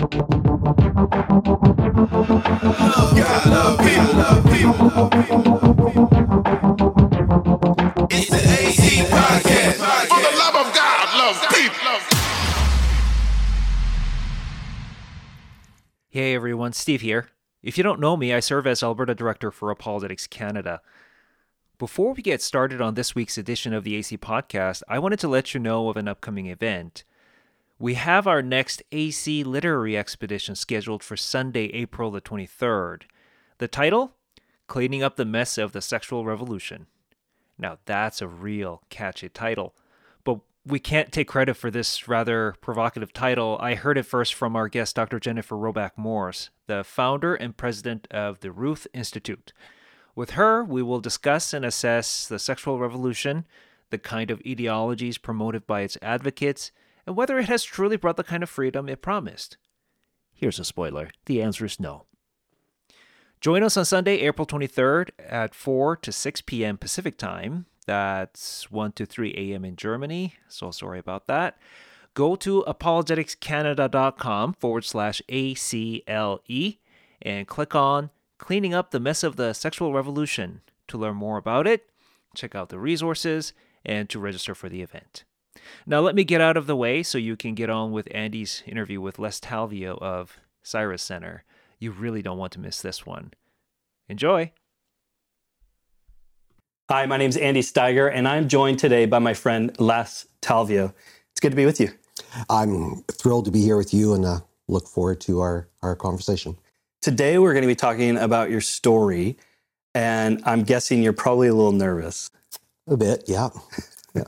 Hey everyone, Steve here. If you don't know me, I serve as Alberta Director for Apologetics Canada. Before we get started on this week's edition of the AC Podcast, I wanted to let you know of an upcoming event. We have our next AC Literary Expedition scheduled for Sunday, April the 23rd. The title? Cleaning Up the Mess of the Sexual Revolution. Now, that's a real catchy title. But we can't take credit for this rather provocative title. I heard it first from our guest, Dr. Jennifer Roback Morse, the founder and president of the Ruth Institute. With her, we will discuss and assess the sexual revolution, the kind of ideologies promoted by its advocates, and whether it has truly brought the kind of freedom it promised. Here's a spoiler the answer is no. Join us on Sunday, April 23rd at 4 to 6 p.m. Pacific Time. That's 1 to 3 a.m. in Germany. So sorry about that. Go to apologeticscanada.com forward slash ACLE and click on Cleaning Up the Mess of the Sexual Revolution to learn more about it, check out the resources, and to register for the event. Now, let me get out of the way so you can get on with Andy's interview with Les Talvio of Cyrus Center. You really don't want to miss this one. Enjoy! Hi, my name is Andy Steiger, and I'm joined today by my friend Les Talvio. It's good to be with you. I'm thrilled to be here with you and uh, look forward to our, our conversation. Today, we're going to be talking about your story, and I'm guessing you're probably a little nervous. A bit, yeah. yeah.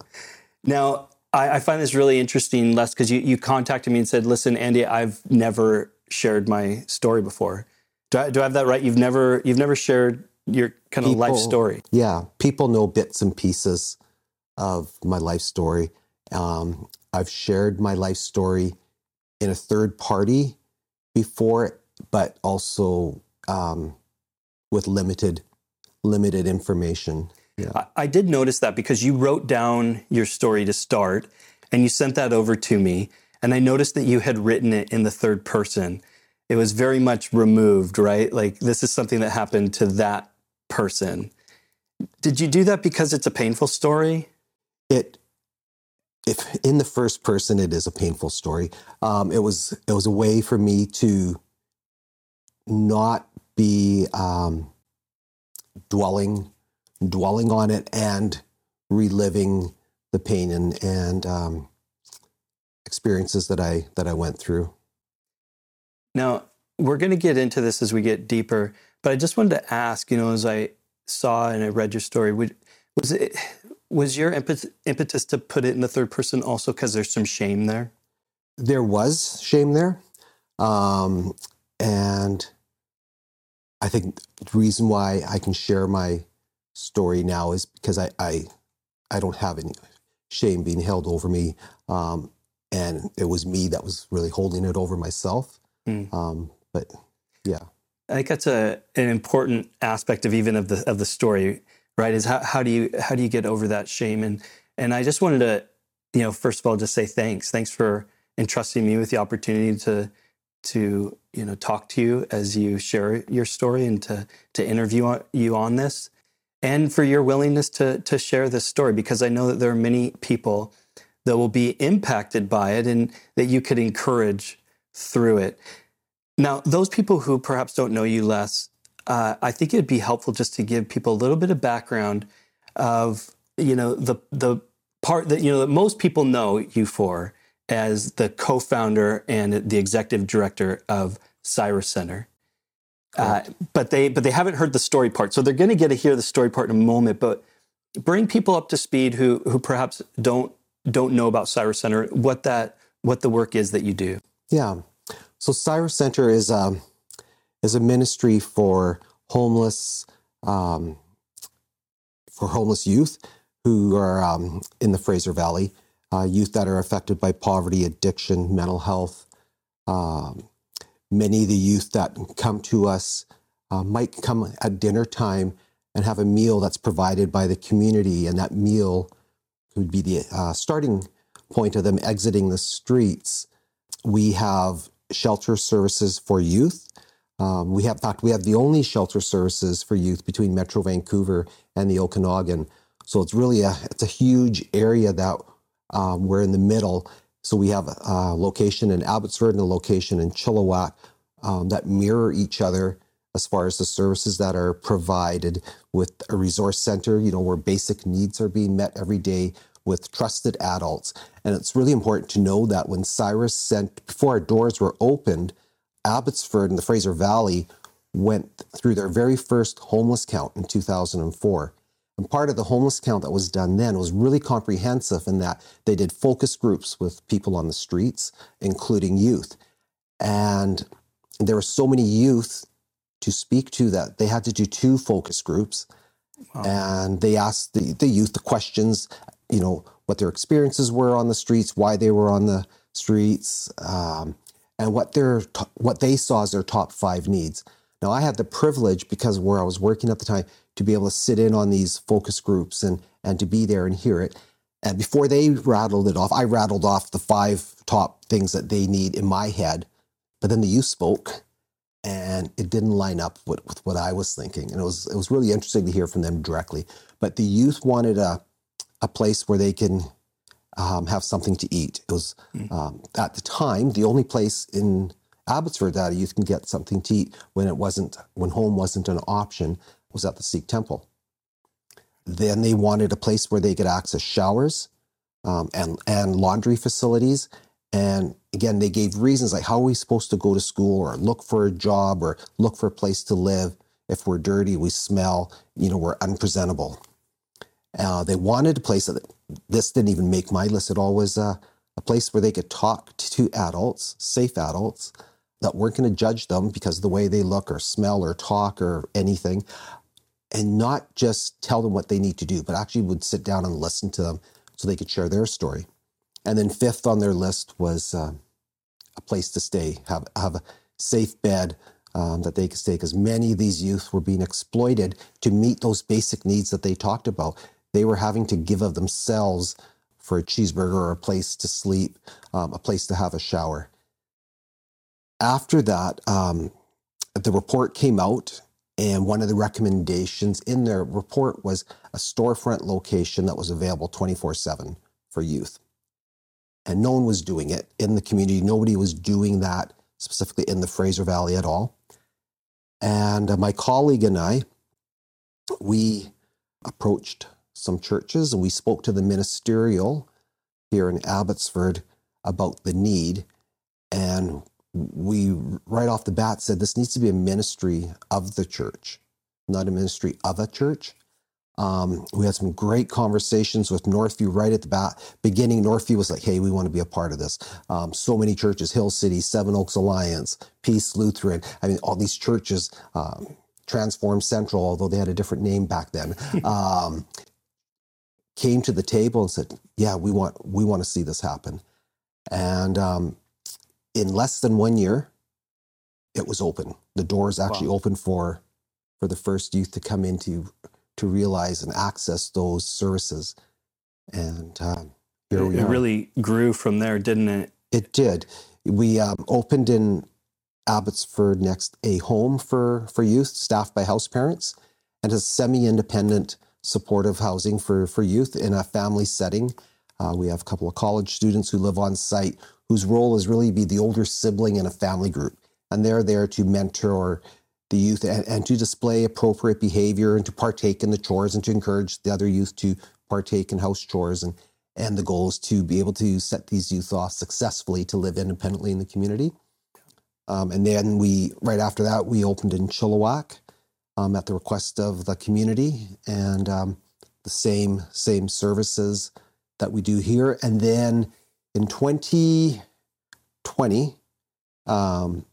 Now, I, I, find this really interesting, Les, because you, you contacted me and said, listen, Andy, I've never shared my story before. Do I, do I have that right? You've never, you've never shared your kind of life story. Yeah, people know bits and pieces of my life story. Um, I've shared my life story in a third party before, but also um, with limited limited information. Yeah. I, I did notice that because you wrote down your story to start, and you sent that over to me, and I noticed that you had written it in the third person. It was very much removed, right? Like this is something that happened to that person. Did you do that because it's a painful story? It, if in the first person, it is a painful story. Um, it was it was a way for me to not be um, dwelling dwelling on it and reliving the pain and and um, experiences that I that I went through. Now we're going to get into this as we get deeper, but I just wanted to ask, you know, as I saw and I read your story, would, was it was your impetus to put it in the third person also because there's some shame there? There was shame there, um, and I think the reason why I can share my story now is because I I, I don't have any shame being held over me, um, and it was me that was really holding it over myself. Mm. Um, but yeah. I think that's a an important aspect of even of the of the story, right? Is how, how do you how do you get over that shame? And and I just wanted to, you know, first of all, just say thanks. Thanks for entrusting me with the opportunity to to you know talk to you as you share your story and to to interview you on this, and for your willingness to to share this story because I know that there are many people that will be impacted by it and that you could encourage through it. Now, those people who perhaps don't know you Les, uh, I think it'd be helpful just to give people a little bit of background of you know the the part that you know that most people know you for as the co-founder and the executive director of Cyrus Center. Uh, but they but they haven't heard the story part, so they're going to get to hear the story part in a moment. But bring people up to speed who who perhaps don't don't know about Cyrus Center, what that what the work is that you do. Yeah. So Cyrus Center is a, um, is a ministry for homeless um, for homeless youth who are um, in the Fraser Valley, uh, youth that are affected by poverty, addiction, mental health. Um, many of the youth that come to us uh, might come at dinner time and have a meal that's provided by the community, and that meal would be the uh, starting point of them exiting the streets. We have shelter services for youth. Um, we have, in fact, we have the only shelter services for youth between Metro Vancouver and the Okanagan. So it's really a it's a huge area that um, we're in the middle. So we have a location in Abbotsford and a location in Chilliwack um, that mirror each other as far as the services that are provided with a resource center, you know, where basic needs are being met every day with trusted adults. And it's really important to know that when Cyrus sent, before our doors were opened, Abbotsford and the Fraser Valley went through their very first homeless count in 2004. And part of the homeless count that was done then was really comprehensive in that they did focus groups with people on the streets, including youth. And there were so many youth to speak to that they had to do two focus groups. Wow. And they asked the, the youth the questions, you know, what their experiences were on the streets, why they were on the streets, um, and what their what they saw as their top five needs. Now, I had the privilege because where I was working at the time to be able to sit in on these focus groups and and to be there and hear it. And before they rattled it off, I rattled off the five top things that they need in my head. But then the youth spoke, and it didn't line up with, with what I was thinking. And it was it was really interesting to hear from them directly. But the youth wanted a a place where they can um, have something to eat. It was hmm. um, at the time the only place in Abbotsford that youth can get something to eat when it wasn't when home wasn't an option was at the Sikh temple. Then they wanted a place where they could access showers um, and and laundry facilities. And again, they gave reasons like how are we supposed to go to school or look for a job or look for a place to live if we're dirty, we smell, you know, we're unpresentable. Uh, they wanted a place that this didn't even make my list at all was uh, a place where they could talk to adults, safe adults, that weren't going to judge them because of the way they look or smell or talk or anything, and not just tell them what they need to do, but actually would sit down and listen to them so they could share their story. And then fifth on their list was uh, a place to stay, have have a safe bed, um, that they could stay because many of these youth were being exploited to meet those basic needs that they talked about. They were having to give of themselves for a cheeseburger or a place to sleep, um, a place to have a shower. After that, um, the report came out, and one of the recommendations in their report was a storefront location that was available 24 7 for youth. And no one was doing it in the community. Nobody was doing that specifically in the Fraser Valley at all. And uh, my colleague and I, we approached some churches and we spoke to the ministerial here in Abbotsford about the need. And we, right off the bat, said this needs to be a ministry of the church, not a ministry of a church. Um, we had some great conversations with Northview right at the bat, beginning. Northview was like, hey, we want to be a part of this. Um, so many churches, Hill City, Seven Oaks Alliance, Peace Lutheran. I mean, all these churches, um, Transform Central, although they had a different name back then, um, came to the table and said, yeah, we want, we want to see this happen. And um, in less than one year, it was open. The doors actually wow. open for, for the first youth to come into to realize and access those services. And um, here we it, are. really grew from there, didn't it? It did. We um, opened in Abbotsford next a home for, for youth staffed by house parents and a semi independent supportive housing for, for youth in a family setting. Uh, we have a couple of college students who live on site whose role is really be the older sibling in a family group. And they're there to mentor the youth and, and, to display appropriate behavior and to partake in the chores and to encourage the other youth to partake in house chores. And and the goal is to be able to set these youth off successfully to live independently in the community. Um, and then we right after that we opened in chilliwack um, at the request of the community. And um, the same same services that we do here. And then in 2020 um,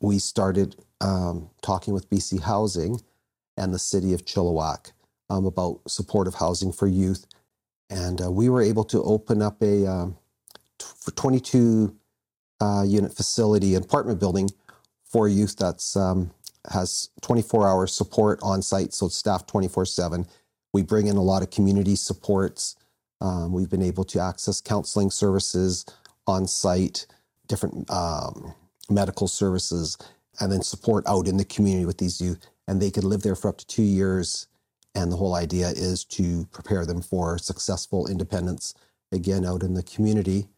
we started um, talking with BC Housing and the city of Chilliwack um, about supportive housing for youth. And uh, we were able to open up a um, t- for 22 uh, unit facility apartment building for youth that's um, has 24 hour support on site, so it's staffed 24 7. We bring in a lot of community supports. Um, we've been able to access counseling services on site, different um, medical services, and then support out in the community with these youth. And they could live there for up to two years. And the whole idea is to prepare them for successful independence again out in the community.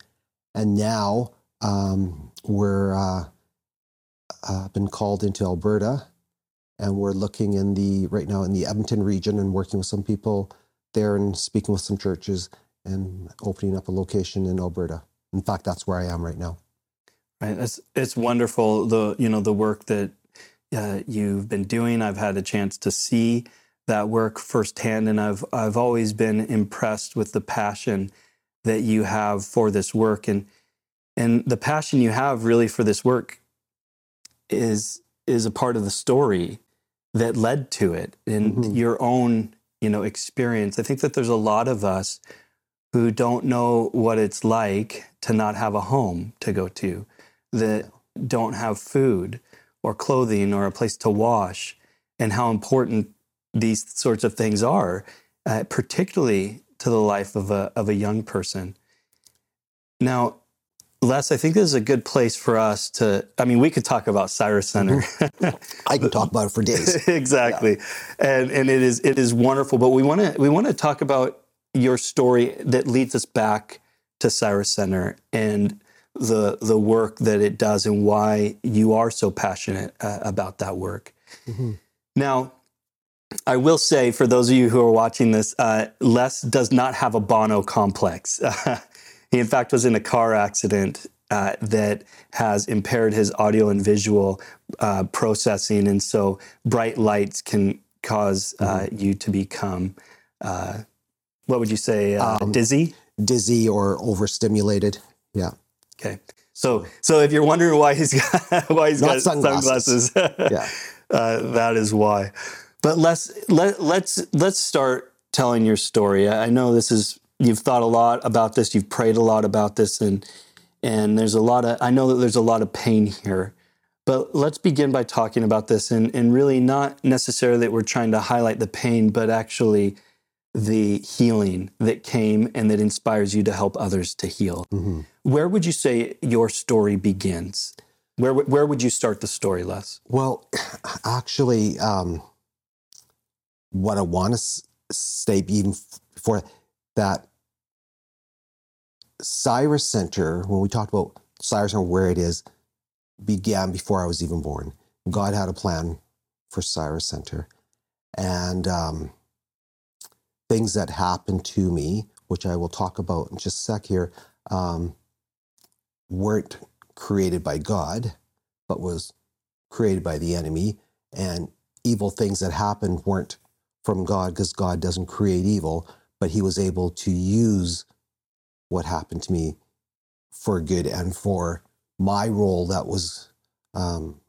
And now um, we're uh, uh, been called into Alberta, and we're looking in the right now in the Edmonton region and working with some people there and speaking with some churches and opening up a location in Alberta. In fact, that's where I am right now. Right. It's it's wonderful the you know the work that uh, you've been doing. I've had a chance to see that work firsthand, and I've I've always been impressed with the passion that you have for this work, and and the passion you have really for this work is is a part of the story that led to it and Mhm. your own you know experience. I think that there's a lot of us who don't know what it's like to not have a home to go to, that don't have food or clothing or a place to wash, and how important these sorts of things are, uh, particularly to the life of a, of a young person. Now, Les, I think this is a good place for us to. I mean, we could talk about Cyrus Center. I can talk about it for days. exactly, and and it is it is wonderful. But we want to we want to talk about your story that leads us back to Cyrus Center and the the work that it does and why you are so passionate uh, about that work. Mhm. Now, I will say for those of you who are watching this, uh, Les does not have a Bono complex. he, in fact, was in a car accident uh, that has impaired his audio and visual uh, processing, and so bright lights can cause uh, you to become, uh, what would you say, uh, Um, dizzy? Dizzy or overstimulated. Yeah. Okay. So, so if you're wondering why he's got, why he's Not got sunglasses. sunglasses, Yeah. uh, that is why. But let's let let's let's start telling your story. I know this is you've thought a lot about this. You've prayed a lot about this, and and there's a lot of I know that there's a lot of pain here. But let's begin by talking about this, and and really not necessarily that we're trying to highlight the pain, but actually the healing that came and that inspires you to help others to heal. Mhm. Where would you say your story begins? Where where would you start the story, Les? Well, actually, um, what I want to say even before that, Cyrus Center, when we talked about Cyrus Center, where it is, began before I was even born. God had a plan for Cyrus Center. And um, things that happened to me, which I will talk about in just a sec here, um, weren't created by God, but was created by the enemy. And evil things that happened weren't from God because God doesn't create evil, but He was able to use what happened to me for good and for my role that was um,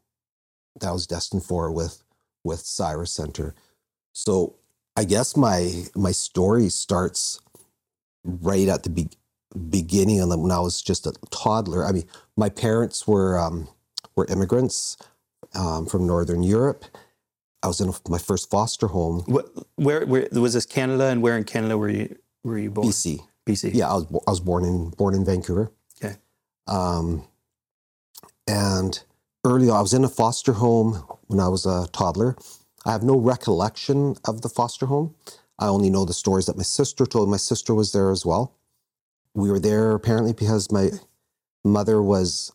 that was destined for with with Cyrus Center. So I guess my my story starts right at the be- beginning and when I was just a toddler. I mean, my parents were um, were immigrants um, from Northern Europe. I was in my first foster home, where, where was this Canada, and where in Canada were you were you born? BC. BC. Yeah, I was I was born in born in Vancouver. Okay. Um, and early I was in a foster home when I was a toddler. I have no recollection of the foster home. I only know the stories that my sister told. My sister was there as well. We were there apparently because my mother was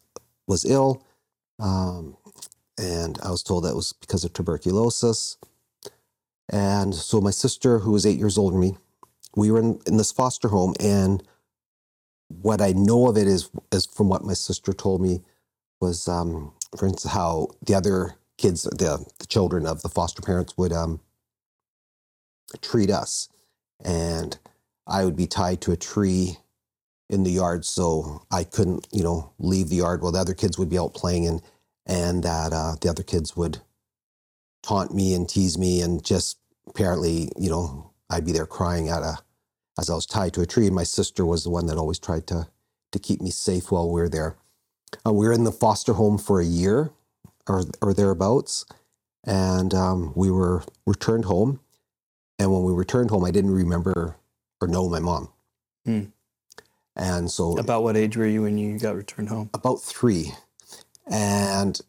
was ill, um, and I was told that was because of tuberculosis. And so my sister, who was eight years older than me, we were in, in this foster home, and what I know of it is is from what my sister told me was, um, for instance, how the other kids, the, the children of the foster parents would um, treat us, and I would be tied to a tree in the yard, so I couldn't, you know, leave the yard while the other kids would be out playing, and and that uh, the other kids would taunt me and tease me, and just apparently, you know, I'd be there crying at a as I was tied to a tree. And my sister was the one that always tried to to keep me safe while we were there. Uh, we were in the foster home for a year or or thereabouts, and um, we were returned home. And when we returned home, I didn't remember or know my mom. Hmm. And so About what age were you when you got returned home? about three. And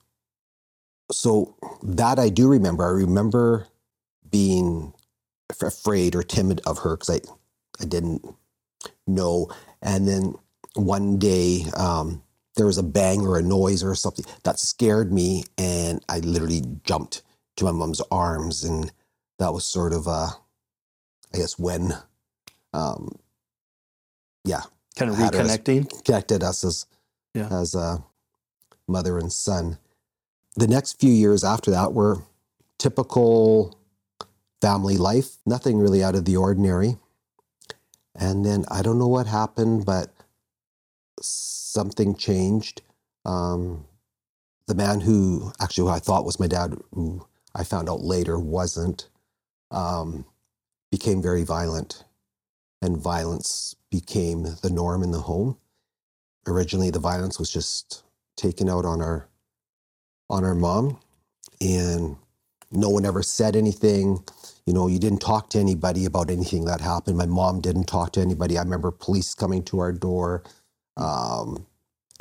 so that I do remember. I remember being af- afraid or timid of her because I, I didn't know. And then one day um, there was a bang or a noise or something that scared me, and I literally jumped to my mom's arms, and that was sort of, uh, I guess, when, um, yeah, Kind of Had her as- reconnecting. connected us as Yeah. as a mother and son. The next few years after that were typical family life, nothing really out of the ordinary. And then I don't know what happened, but something changed. Um, the man who actually who I thought was my dad, who I found out later wasn't, um, became very violent, and violence became the norm in the home. Originally, the violence was just taken out on our on our mom, and no one ever said anything. You know, you didn't talk to anybody about anything that happened. My mom didn't talk to anybody. I remember police coming to our door, um,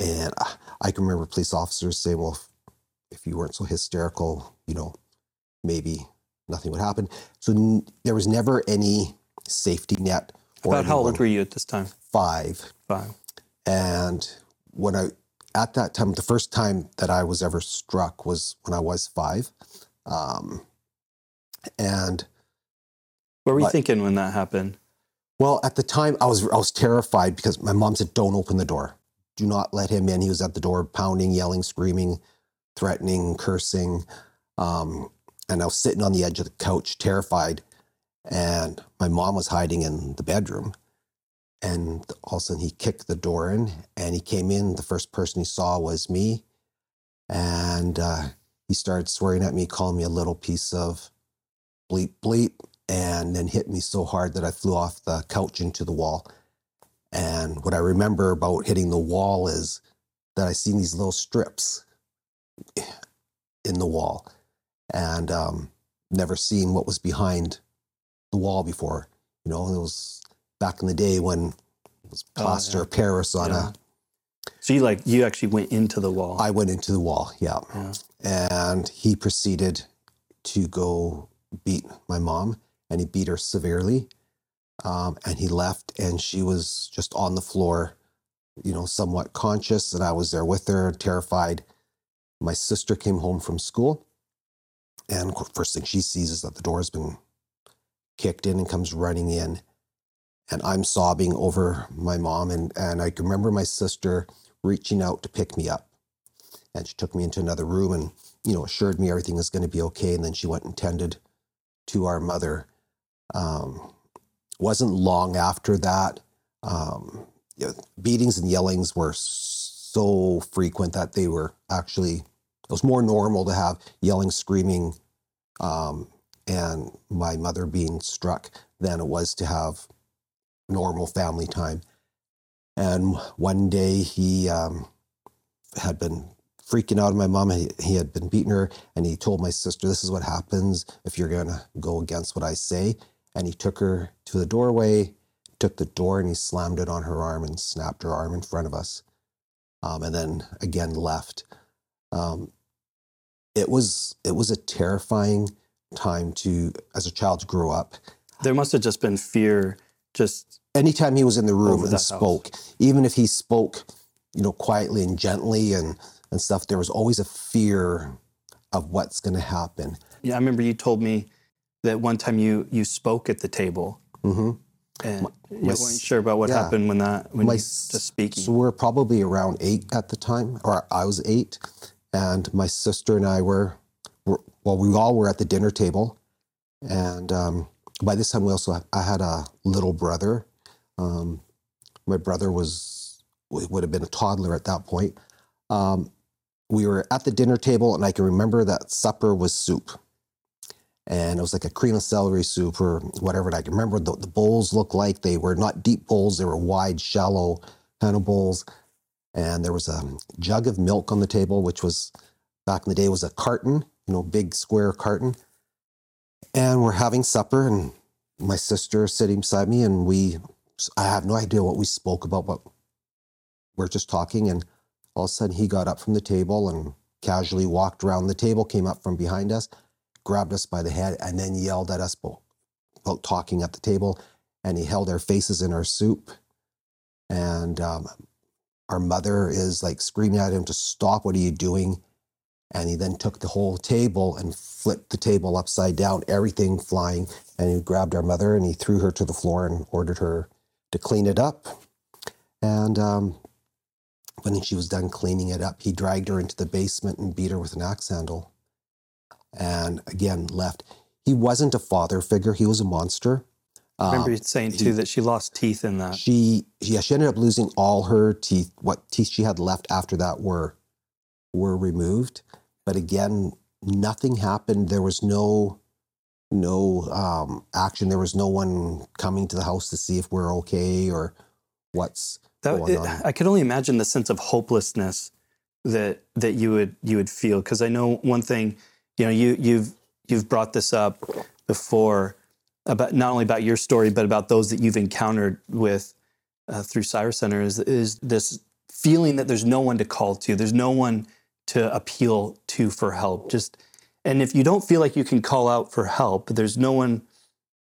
and I- I can remember police officers saying, "Well, if, if you weren't so hysterical, you know, maybe nothing would happen." So n- there was never any safety net. or About how old were you at this time? Five. Five. And when I, at that time, the first time that I was ever struck was when I was five. Um, and What were you But- thinking when that happened? well, at the time, I was I was terrified because my mom said, "Don't open the door. Do not let him in." He was at the door, pounding, yelling, screaming, threatening, cursing. Um, and I was sitting on the edge of the couch, terrified. And my mom was hiding in the bedroom. And all of a sudden, he kicked the door in, and he came in. The first person he saw was me, and uh, he started swearing at me, calling me a little piece of bleep bleep and then hit me so hard that I flew off the couch into the wall. And what I remember about hitting the wall is that I seen these little strips in the wall and um, never seen what was behind the wall before. You know, it was back in the day when it was Oh, plaster yeah. Paris on Yeah. a. So you like you actually went into the wall. I went into the wall, yeah. Yeah. And he proceeded to go beat my mom, and he beat her severely. Um, and he left, and she was just on the floor, you know, somewhat conscious. And I was there with her, terrified. My sister came home from school, and first thing she sees is that the door has been kicked in and comes running in. And I'm sobbing over my mom. And, and I can remember my sister reaching out to pick me up. And she took me into another room and, you know, assured me everything was going to be okay. And then she went and tended to our mother. Um, wasn't long after that. Um, you know, beatings and yellings were so frequent that they were actually, it was more normal to have yelling, screaming, um, and my mother being struck than it was to have normal family time. And one day he um, had been freaking out on my mom. He, he had been beating her, and he told my sister, This is what happens if you're going to go against what I say. And he took her to the doorway, took the door, and he slammed it on her arm and snapped her arm in front of us. Um, and then again left. Um, it was it was a terrifying time to as a child to grow up. there must have just been fear. Just anytime he was in the room and the house. spoke, even if he spoke, you know, quietly and gently and and stuff, there was always a fear of what's going to happen. yeah, I remember you told me that one time you you spoke at the table Mm-hmm. and you my weren't sure about what yeah. happened when that when My you just speaking. So we're probably around eight at the time, or I was eight, and my sister and I were, were well, we all were at the dinner table, and um, by this time we also I had a little brother. Um, my brother was would have been a toddler at that point. Um, we were at the dinner table, and I can remember that supper was soup. And it was like a cream of celery soup or whatever. And I can remember the, the bowls looked like they were not deep bowls, they were wide, shallow kind of bowls. And there was a jug of milk on the table, which was back in the day was a carton, you know, big square carton. And we're having supper, and my sister is sitting beside me, and we, I have no idea what we spoke about, but we're just talking. And All of a sudden, he got up from the table and casually walked around the table, came up from behind us, grabbed us by the head, and then yelled at us about, about talking at the table. And he held our faces in our soup. And um, our mother is like screaming at him to stop. What are you doing? And he then took the whole table and flipped the table upside down, everything flying. And he grabbed our mother and he threw her to the floor and ordered her to clean it up. And um, when she was done cleaning it up, he dragged her into the basement and beat her with an axe handle. And again, left. He wasn't a father figure, he was a monster. I remember Um, you saying he- too that she lost teeth in that. she yeah she ended up losing all her teeth what teeth she had left after that were were removed but again nothing happened. There was no no um action. There was no one coming to the house to see if we're okay or what's That, going it- on. I could only imagine the sense of hopelessness that that you would you would feel. Because I know one thing, you know, you you've you've brought this up before about not only about your story but about those that you've encountered with uh, through Cyrus Center is is this feeling that there's no one to call to, there's no one to appeal to for help. Just and if you don't feel like you can call out for help, there's no one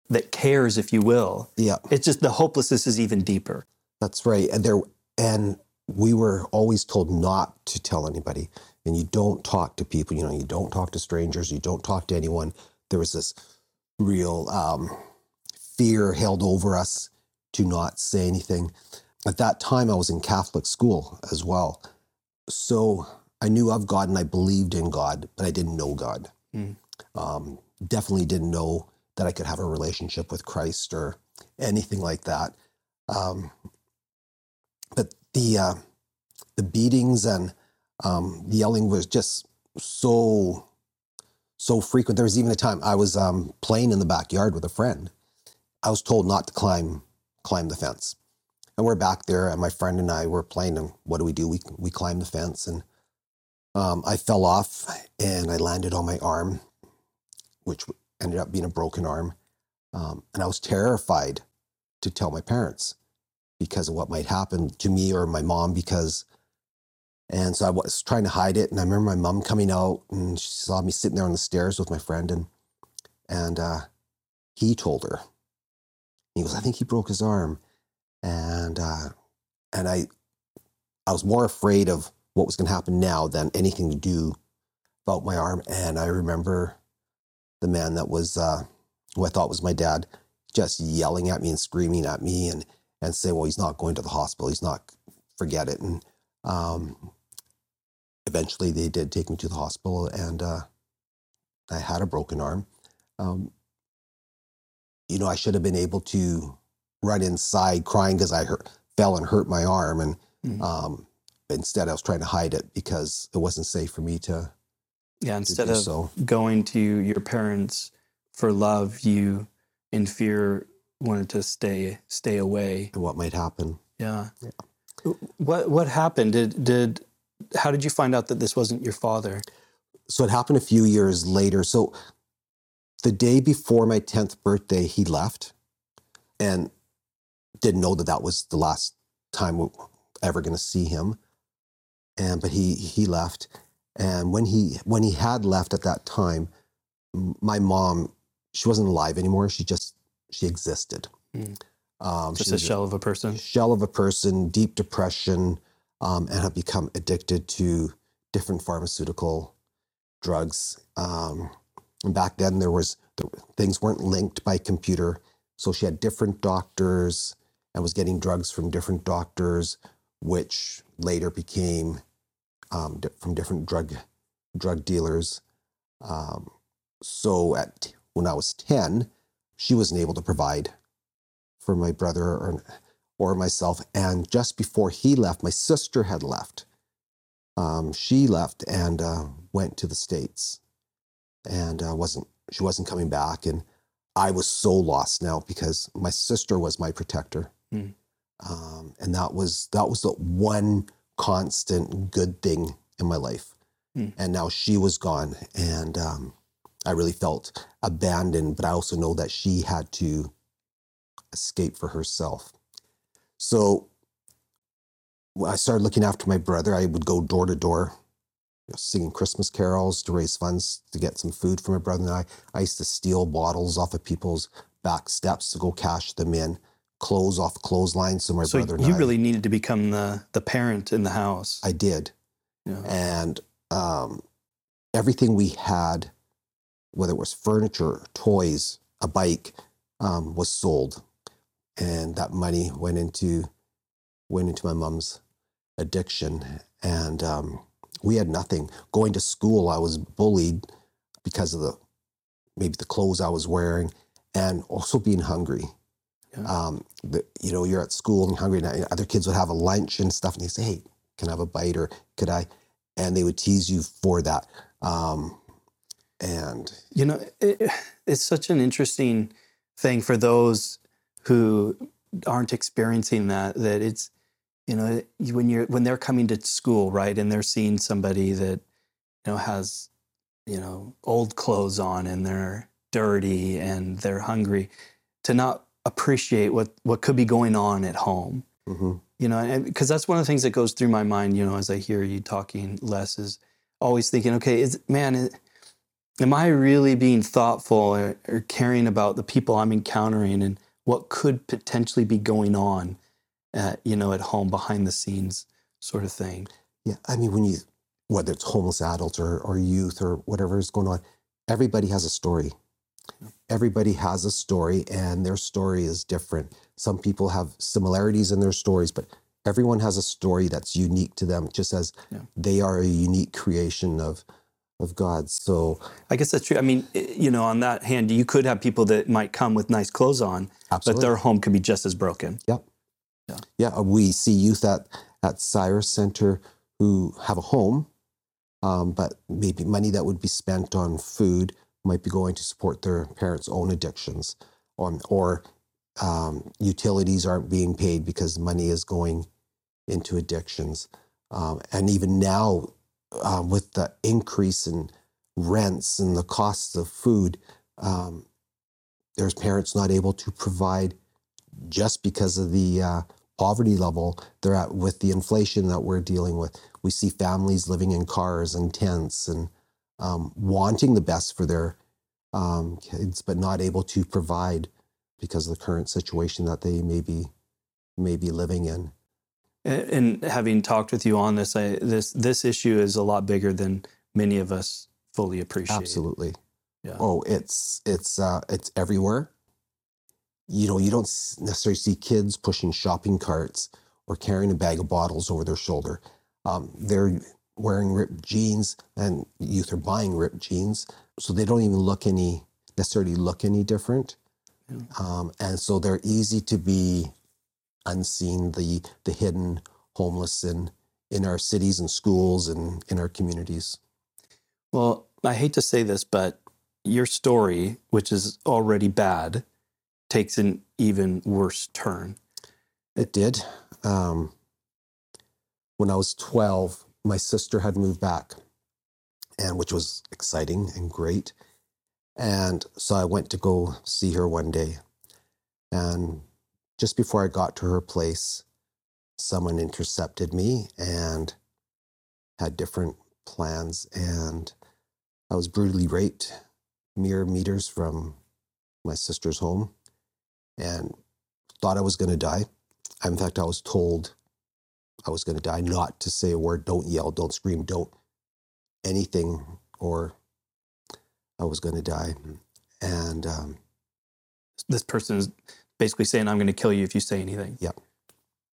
that cares, if you will. yeah It's just the hopelessness is even deeper. That's right. And there and we were always told not to tell anybody. And you don't talk to people, you know, you don't talk to strangers, you don't talk to anyone. There was this real um, fear held over us to not say anything. At that time, I was in Catholic school as well. So I knew of God and I believed in God, but I didn't know God. Mm. Um, definitely didn't know that I could have a relationship with Christ or anything like that. Um, but the uh, the beatings and um, yelling was just so so frequent. There was even a time I was um, playing in the backyard with a friend. I was told not to climb climb the fence, and we're back there, and my friend and I were playing. And what do we do? We we climb the fence, and um, I fell off, and I landed on my arm, which ended up being a broken arm, um, and I was terrified to tell my parents because of what might happen to me or my mom because and so I was trying to hide it. And I remember my mom coming out and she saw me sitting there on the stairs with my friend and and uh, he told her. He goes I think he broke his arm. And uh, and I I was more afraid of what was going to happen now than anything to do about my arm and I remember the man that was uh, who I thought was my dad just yelling at me and screaming at me and and say, well, he's not going to the hospital. He's not, forget it. And um, eventually they did take me to the hospital and uh, I had a broken arm. Um, you know, I should have been able to run inside crying because I hurt, fell and hurt my arm. And Mhm. um, instead, I was trying to hide it because it wasn't safe for me to, Yeah, to instead do of so. going to your parents for love, you in fear wanted to stay stay away. And what might happen. Yeah. Yeah. What what happened? Did did how did you find out that this wasn't your father? so it happened a few years later. So the day before my 10th birthday, he left and didn't know that that was the last time we were ever going to see him. And, but he, he left. And when he, when he had left at that time, my mom, she wasn't alive anymore. She just, she existed. Mm. Um, Just a shell of a person. shell of a person, deep depression, um, and have become addicted to different pharmaceutical drugs. Um, and back then, there was the, things weren't linked by computer, so she had different doctors and was getting drugs from different doctors, which later became um, from different drug drug dealers. Um, so at when I was ten, she wasn't able to provide for my brother or or myself. And just before he left, my sister had left. Um, she left and uh, went to the states, and uh, wasn't she wasn't coming back. And I was so lost now because my sister was my protector, Mm. Um, and that was that was the one constant good thing in my life. Mm. And now she was gone, and um, I really felt abandoned. But I also know that she had to escape for herself. So when I started looking after my brother, I would go door to door, you know, singing Christmas carols to raise funds to get some food for my brother and I. I used to steal bottles off of people's back steps to go cash them in, clothes off clotheslines. So my So brother you I, really needed to become the the parent in the house. I did. Yeah. and um, everything we had, whether it was furniture, toys, a bike, um, was sold, and that money went into went into my mom's addiction, and um, we had nothing. Going to school, I was bullied because of the maybe the clothes I was wearing, and also being hungry. Yeah. Um, the, you know, you're at school and hungry, and other kids would have a lunch and stuff, and they say, "Hey, can I have a bite or could I? And they would tease you for that. Um, and You know, it, it's such an interesting thing for those who aren't experiencing that. That it's, you know, when you're when they're coming to school, right, and they're seeing somebody that, you know, has, you know, old clothes on and they're dirty and they're hungry, to not appreciate what what could be going on at home. Mhm, you know because that's one of the things that goes through my mind you know as i hear you talking Les is always thinking okay is man is, am i really being thoughtful or, or caring about the people i'm encountering and what could potentially be going on at, you know at home behind the scenes sort of thing? Yeah, I mean, when you whether it's homeless adults or or youth or whatever is going on, everybody has a story. Everybody has a story, and their story is different. Some people have similarities in their stories, but everyone has a story that's unique to them, just as Yeah. they are a unique creation of of God. So i guess that's true i mean you know on that hand you could have people that might come with nice clothes on but their home could be just as broken Yep. Yeah, uh, we see youth at at Cyrus Center who have a home, um, but maybe money that would be spent on food might be going to support their parents' own addictions, or or um, utilities aren't being paid because money is going into addictions, um, and even now um, with the increase in rents and the costs of food, um, there's parents not able to provide just because of the uh, poverty level they're at with the inflation that we're dealing with. We see families living in cars and tents and um, wanting the best for their um, kids, but not able to provide because of the current situation that they may be, may be living in. And and having talked with you on this, I, this this issue is a lot bigger than many of us fully appreciate. Absolutely. Yeah. Oh, it's it's uh, it's everywhere. You know, you don't necessarily see kids pushing shopping carts or carrying a bag of bottles over their shoulder. Um, they're wearing ripped jeans, and youth are buying ripped jeans, so they don't even look any necessarily look any different. Yeah. Um, and so they're easy to be unseen, the the hidden homeless in in our cities and schools and in our communities. Well, I hate to say this, but your story, which is already bad, takes an even worse turn. It did. Um, when I was 12, my sister had moved back, and which was exciting and great. And so I went to go see her one day. And just before I got to her place, someone intercepted me and had different plans. And I was brutally raped mere meters from my sister's home and thought I was going to die. In fact, I was told I was going to die, not to say a word, don't yell, don't scream, don't anything, or I was going to die. And um, This person is basically saying, "I'm going to kill you if you say anything." Yep.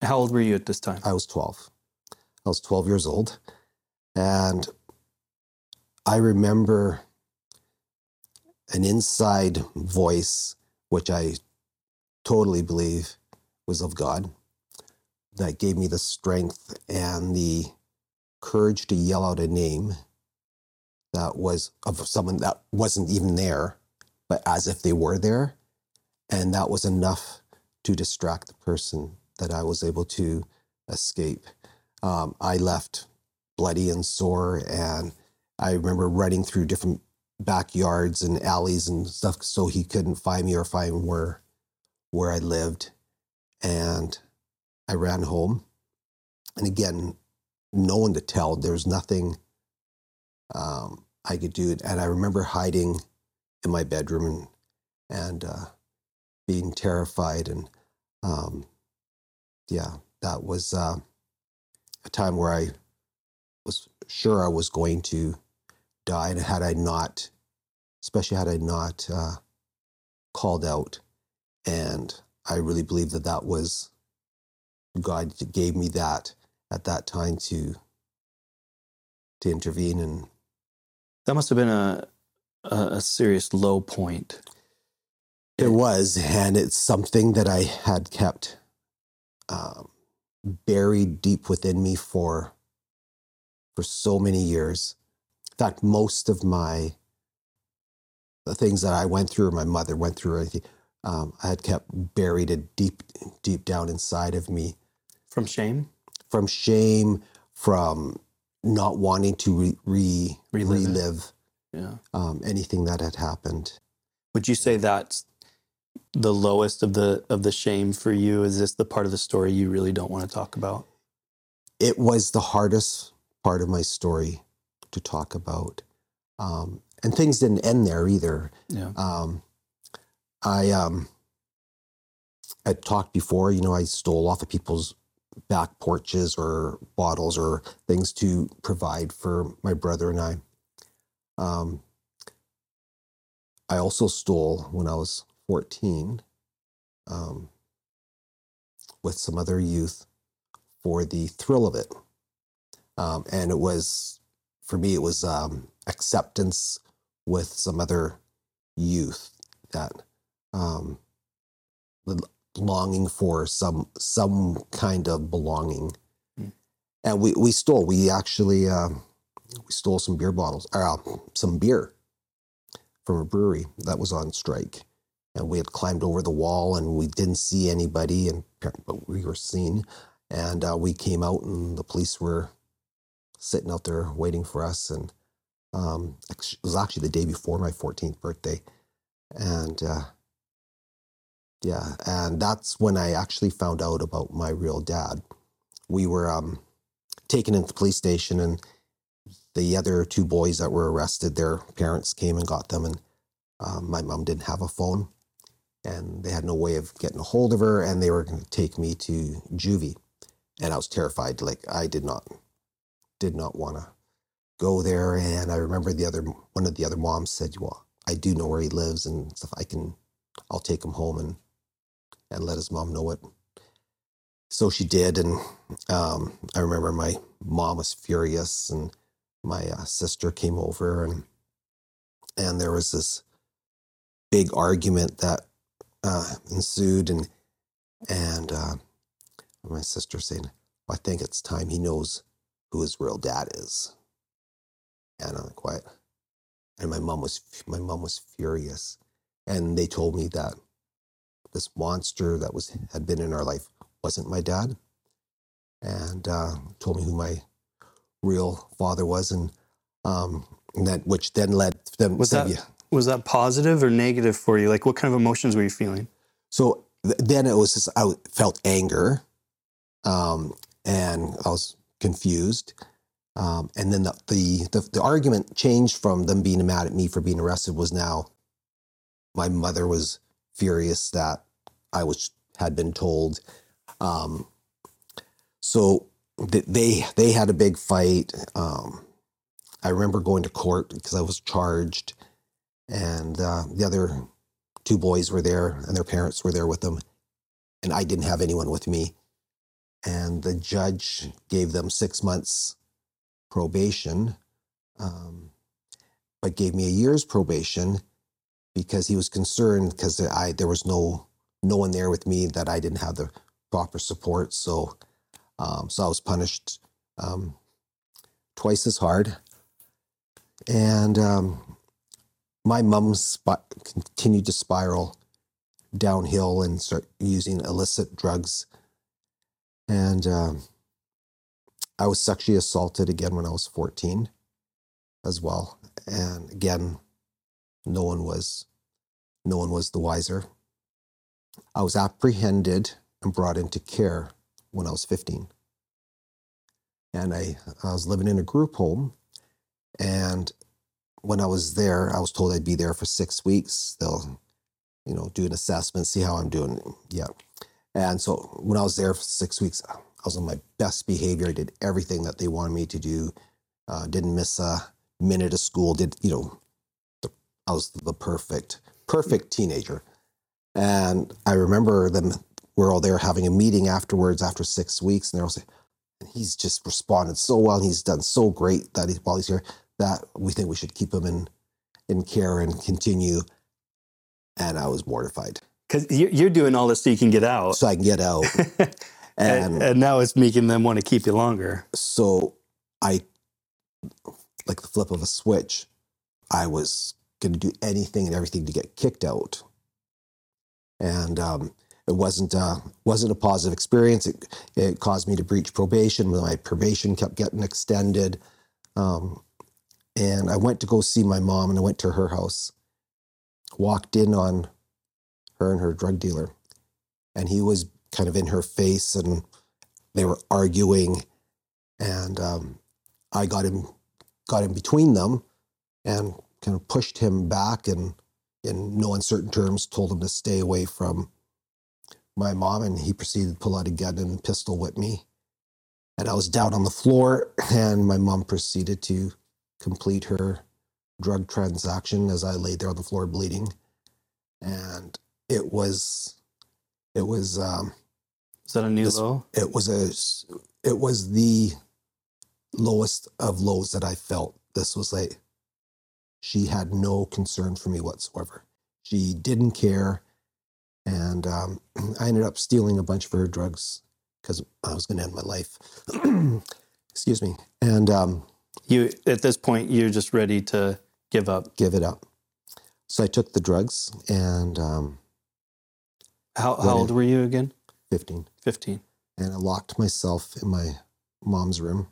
How old were you at this time? I was 12. I was 12 years old. And I remember an inside voice, which I totally believe was of God, that gave me the strength and the courage to yell out a name that was of someone that wasn't even there, but as if they were there. And that was enough to distract the person that I was able to escape. Um, I left bloody and sore, and I remember running through different backyards and alleys and stuff so he couldn't find me or find where where I lived. And I ran home, and again, no one to tell. There's nothing um, I could do. And I remember hiding in my bedroom and, and uh, being terrified. And um, yeah, that was uh, a time where I was sure I was going to die. And had I not, especially had I not uh, called out, and I really believe that that was God gave me that at that time to to intervene and That must have been a a, serious low point. It was, and it's something that I had kept um, buried deep within me for for so many years. In fact, most of my the things that I went through, or my mother went through, everything, um, I had kept buried it deep, deep down inside of me From shame? from shame, from not wanting to re, re, Relive relive Yeah. um, anything that had happened. Would you say that's the lowest of the of the shame for you? Is this the part of the story you really don't want to talk about? it was the hardest part of my story to talk about. Um, and things didn't end there either. Yeah. Um, I um, I talked before, you know, I stole off of people's back porches or bottles or things to provide for my brother and I. Um, I also stole when I was 14 um, with some other youth for the thrill of it. Um, and it was, for me, it was um, acceptance with some other youth that um, longing for some some kind of belonging. Mm. And we, we stole. We actually um, we stole some beer bottles, or uh, some beer from a brewery that was on strike. And we had climbed over the wall, and we didn't see anybody, and but we were seen. And uh, we came out, and the police were sitting out there waiting for us. And um, it was actually the day before my 14th birthday. And uh, yeah, and that's when I actually found out about my real dad. We were um, taken into the police station, and the other two boys that were arrested, their parents came and got them. And um, my mom didn't have a phone, and they had no way of getting a hold of her, and they were going to take me to juvie and I was terrified. Like I did not, did not want to go there. And I remember the other one of the other moms said, "Well, I do know where he lives and stuff. I can, I'll take him home and and let his mom know it." So she did, and um, I remember my mom was furious, and my uh, sister came over, and and there was this big argument that uh, ensued, and and uh, my sister saying, I think it's time he knows who his real dad is. And I'm like, what? And my mom was my mom was furious. And they told me that this monster that was had been in our life wasn't my dad. And uh, told me who my real father was and um and that which then led them Was that- yeah. Was that positive or negative for you? Like what kind of emotions were you feeling? So th- then it was just I felt anger, um, and I was confused. Um, and then the, the the the argument changed from them being mad at me for being arrested was now my mother was furious that I was had been told. Um, so th- they they had a big fight. Um, I remember going to court because I was charged, and uh, the other two boys were there and their parents were there with them and i didn't have anyone with me and the judge gave them six months probation um, but gave me a year's probation because he was concerned because i there was no no one there with me that i didn't have the proper support so um, so i was punished um, twice as hard and um, my mom spi- continued to spiral downhill and start using illicit drugs. And um, I was sexually assaulted again when I was 14 as well. And again, no one was no one was the wiser. I was apprehended and brought into care when I was 15. and I, I was living in a group home. And when I was there, I was told I'd be there for six weeks. They'll, you know, do an assessment, see how I'm doing. Yeah. And so when I was there for six weeks, I was on my best behavior. I did everything that they wanted me to do. Uh, didn't miss a minute of school. Did you know? I was the perfect, perfect teenager. And I remember them. We're all there having a meeting afterwards after six weeks, and they're all saying, "He's just responded so well. And he's done so great that he, while he's here, that we think we should keep him in in care and continue." And I was mortified, Because you're doing all this so you can get out. so I can get out. and, and and now it's making them want to keep you longer. so I, like the flip of a switch, I was going to do anything and everything to get kicked out. And um, it wasn't uh, wasn't a positive experience. It, it caused me to breach probation. My probation kept getting extended. Um, and I went to go see my mom, and I went to her house. Walked in on her and her drug dealer, and he was kind of in her face, and they were arguing and um, I got him got in between them and kind of pushed him back and in no uncertain terms told him to stay away from my mom and he proceeded to pull out a gun and pistol whip me and I was down on the floor and my mom proceeded to complete her drug transaction as I laid there on the floor bleeding and it was it was um, Is that a new This- low? it was a it was the lowest of lows that I felt. This was like she had no concern for me whatsoever. She didn't care, and um, I ended up stealing a bunch of her drugs because I was going to end my life. Excuse me, and um, You at this point you're just ready to give up. give it up. So I took the drugs, and um, How how old were you again? 15. 15. and I locked myself in my mom's room.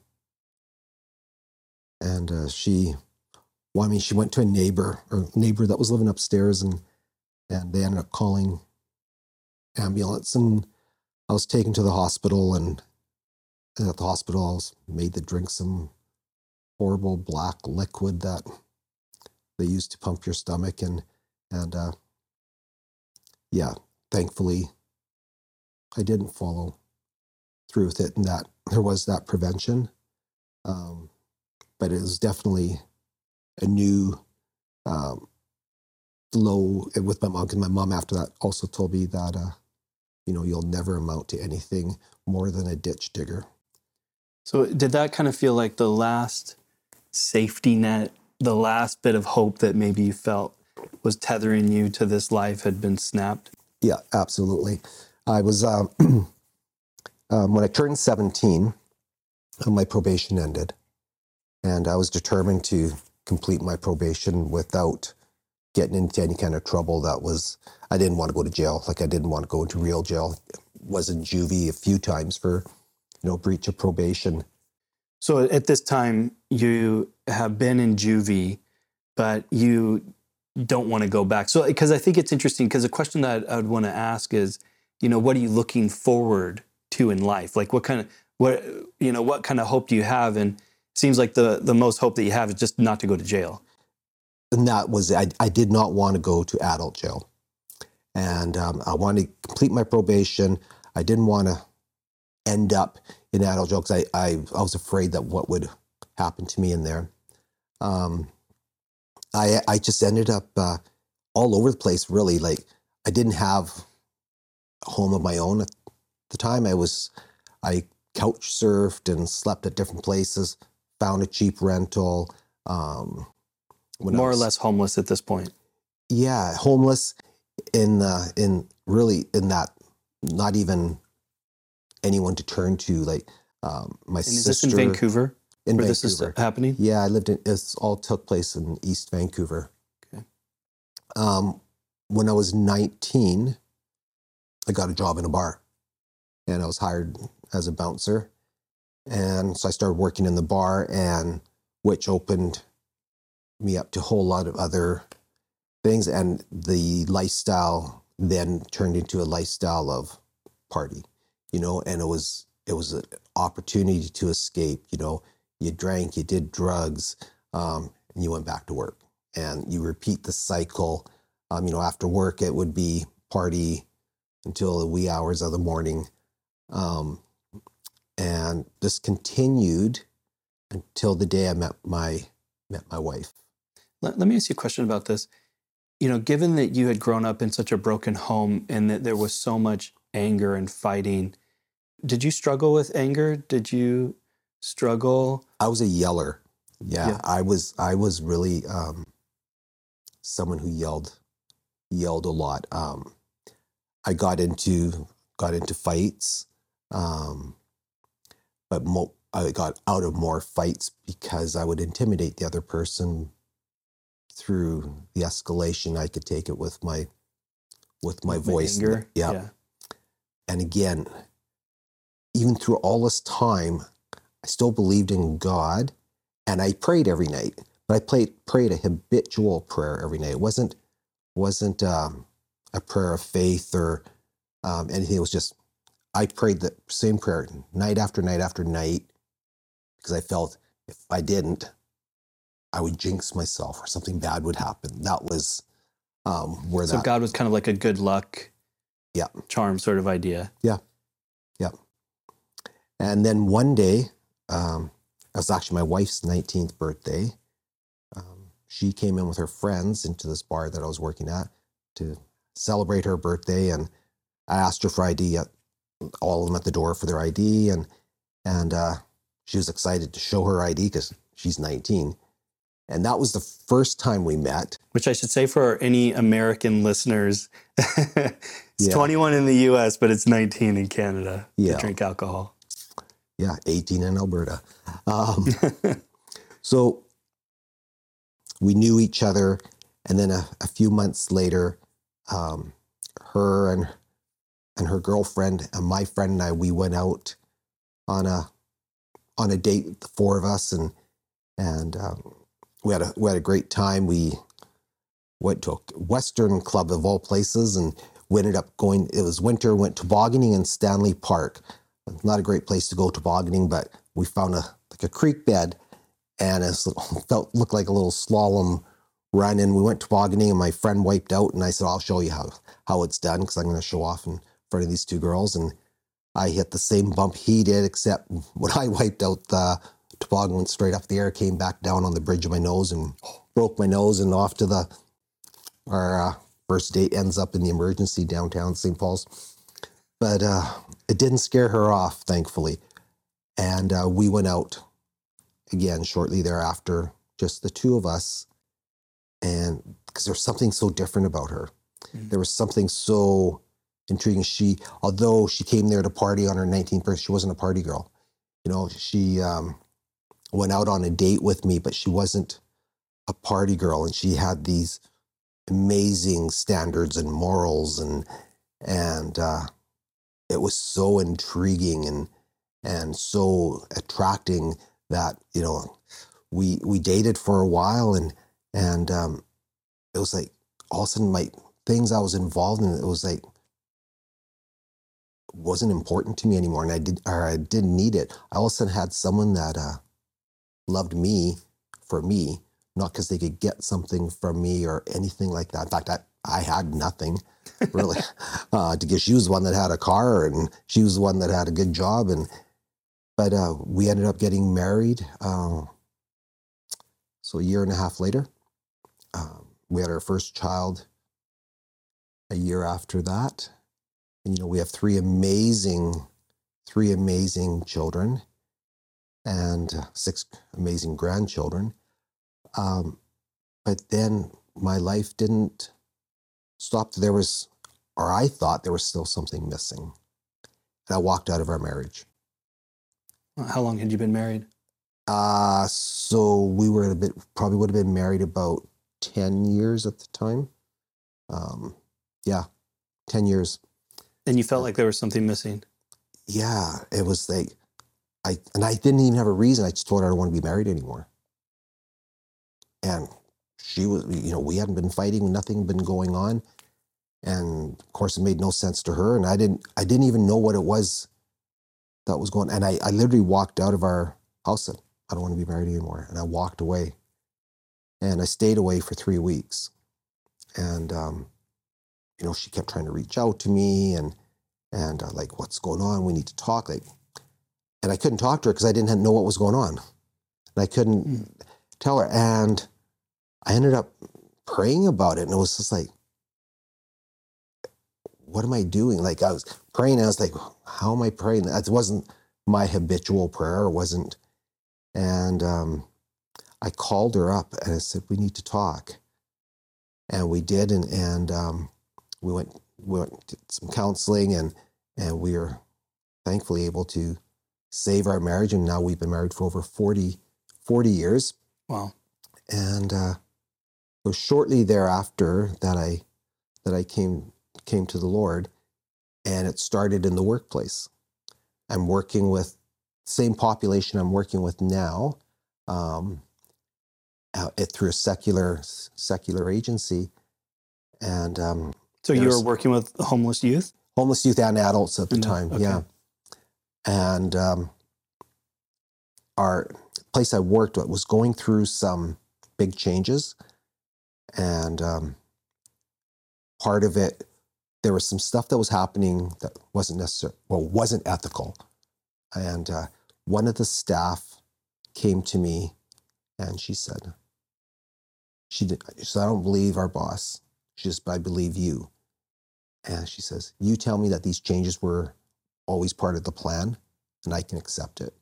And uh, she, well, I mean, she went to a neighbor or neighbor that was living upstairs, and and they ended up calling ambulance, and I was taken to the hospital, and, at the hospital, I was made to drink some horrible black liquid that they used to pump your stomach, and and uh, yeah, thankfully, I didn't follow through with it, and that there was that prevention. Um, but it was definitely a new um, low with my mom. Because my mom, after that, also told me that uh, you know you'll never amount to anything more than a ditch digger. So did that kind of feel like the last safety net, the last bit of hope that maybe you felt was tethering you to this life had been snapped? Yeah, absolutely. I was um, um, when I turned seventeen, uh, my probation ended, and I was determined to complete my probation without getting into any kind of trouble. That was I didn't want to go to jail. Like I didn't want to go into real jail. Was in juvie a few times for you know breach of probation. So at this time you have been in juvie, but you don't want to go back. So because I think it's interesting because the question that I would want to ask is, you know, what are you looking forward to in life? Like what kind of what you know, what kind of hope do you have? And seems like the the most hope that you have is just not to go to jail. and that was I, I did not want to go to adult jail. And um, i wanted to complete my probation. I didn't want to end up in adult jail because I, I, I was afraid that what would happen to me in there. Um, I, I just ended up uh, all over the place really. Like i didn't have a home of my own at the time. I was i couch surfed and slept at different places found a cheap rental um, More or less homeless at this point. yeah homeless in uh in really in that not even anyone to turn to like um my And is sister this in Vancouver in where vancouver this is happening? yeah i lived in it's all took place in east vancouver Okay. um when i was 19 i got a job in a bar and i was hired as a bouncer and so i started working in the bar and which opened me up to a whole lot of other things and the lifestyle then turned into a lifestyle of party you know and it was it was an opportunity to escape. You know, you drank, you did drugs, um, and you went back to work, and you repeat the cycle. Um, you know, after work, it would be party until the wee hours of the morning, um, and this continued until the day I met my met my wife. Let, let me ask you a question about this. You know, given that you had grown up in such a broken home and that there was so much anger and fighting, did you struggle with anger? Did you struggle? I was a yeller. Yeah, Yeah. I was. I was really um, someone who yelled, yelled a lot. Um, I got into got into fights, um, but mo- I got out of more fights because I would intimidate the other person through the escalation. I could take it with my with my with voice. Anger? yeah. And again, even through all this time, I still believed in God and I prayed every night. But I played, prayed a habitual prayer every night. It wasn't, wasn't um, a prayer of faith or um, anything. It was just, I prayed the same prayer night after night after night because I felt if I didn't, I would jinx myself or something bad would happen. That was um, where So that. So God was kind of like a good luck Yeah. charm sort of idea. Yeah, yeah. And then one day, um, it was actually my wife's 19th birthday. Um, she came in with her friends into this bar that I was working at to celebrate her birthday. And I asked her for ID, all of them at the door for their ID. And, and uh, she was excited to show her ID because she's 19. And that was the first time we met. Which I should say for any American listeners, it's Yeah. 21 in the US, but it's 19 in Canada Yeah. to drink alcohol. Yeah, 18 in Alberta. Um, so we knew each other. And then a, a few months later, um, her and and her girlfriend and my friend and I, we went out on a on a date, the four of us, and and um, we had a we had a great time. We went to a Western club of all places, and we ended up going. It was winter. Went tobogganing in Stanley Park. Not a great place to go tobogganing, but we found a like a creek bed, and it felt looked like a little slalom run. And we went tobogganing, and my friend wiped out, and I said, "I'll show you how how it's done because I'm going to show off in front of these two girls." And I hit the same bump he did, except when I wiped out, the toboggan went straight up the air, came back down on the bridge of my nose, and broke my nose, and off to the our uh, first date ends up in the emergency downtown St. Paul's. But uh, it didn't scare her off, thankfully. And uh, we went out again shortly thereafter, just the two of us. And because there's something so different about her, Mhm. there was something so intriguing. She, although she came there to party on her 19th birthday, she wasn't a party girl. You know, she um, went out on a date with me, but she wasn't a party girl. And she had these amazing standards and morals and and uh, it was so intriguing and and so attracting that you know we we dated for a while and and um, it was like all of a sudden my things I was involved in it was like wasn't important to me anymore and I did or I didn't need it. I all of a sudden had someone that uh, loved me for me, not because they could get something from me or anything like that. In fact, I, I had nothing really uh, because she was the one that had a car and she was the one that had a good job and but uh, we ended up getting married. Uh, so a year and a half later, um, we had our first child. A year after that, and you know we have three amazing, three amazing children, and uh, six amazing grandchildren. Um, but then my life didn't stop. There was, or I thought there was still something missing, and I walked out of our marriage. How long had you been married? Uh, so we were a bit, probably would have been married about 10 years at the time. Um, yeah, 10 years. And you felt like there was something missing. Yeah, it was like, I, and I didn't even have a reason. I just told her I don't want to be married anymore. And she was, you know, we hadn't been fighting, nothing had been going on. And of course, it made no sense to her. And I didn't, I didn't even know what it was that was going. And I, I literally walked out of our house. And I don't want to be married anymore. And I walked away. And I stayed away for three weeks. And um, you know, she kept trying to reach out to me and and uh, like, what's going on? We need to talk. Like, and I couldn't talk to her because I didn't know what was going on, and I couldn't Mm. tell her. And I ended up praying about it, and it was just like, what am I doing? Like, I was praying, and I was like, how am I praying? That wasn't my habitual prayer. It wasn't, and um, I called her up and I said, we need to talk, and we did, and and um, we went we went to some counseling and and we were thankfully able to save our marriage. And now we've been married for over 40 40 years. Wow. and uh it was shortly thereafter that I that I came came to the Lord and it started in the workplace. I'm working with same population I'm working with now um uh, it through a secular secular agency. And um So you were working with homeless youth? homeless youth and adults at the the- time. okay. Yeah. And um, our place I worked at was going through some big changes. And um, part of it, there was some stuff that was happening that wasn't necessary, well, wasn't ethical. And uh, one of the staff came to me and she said, she, did, she said, I don't believe our boss. She but I believe you. And she says, You tell me that these changes were always part of the plan, and I can accept it.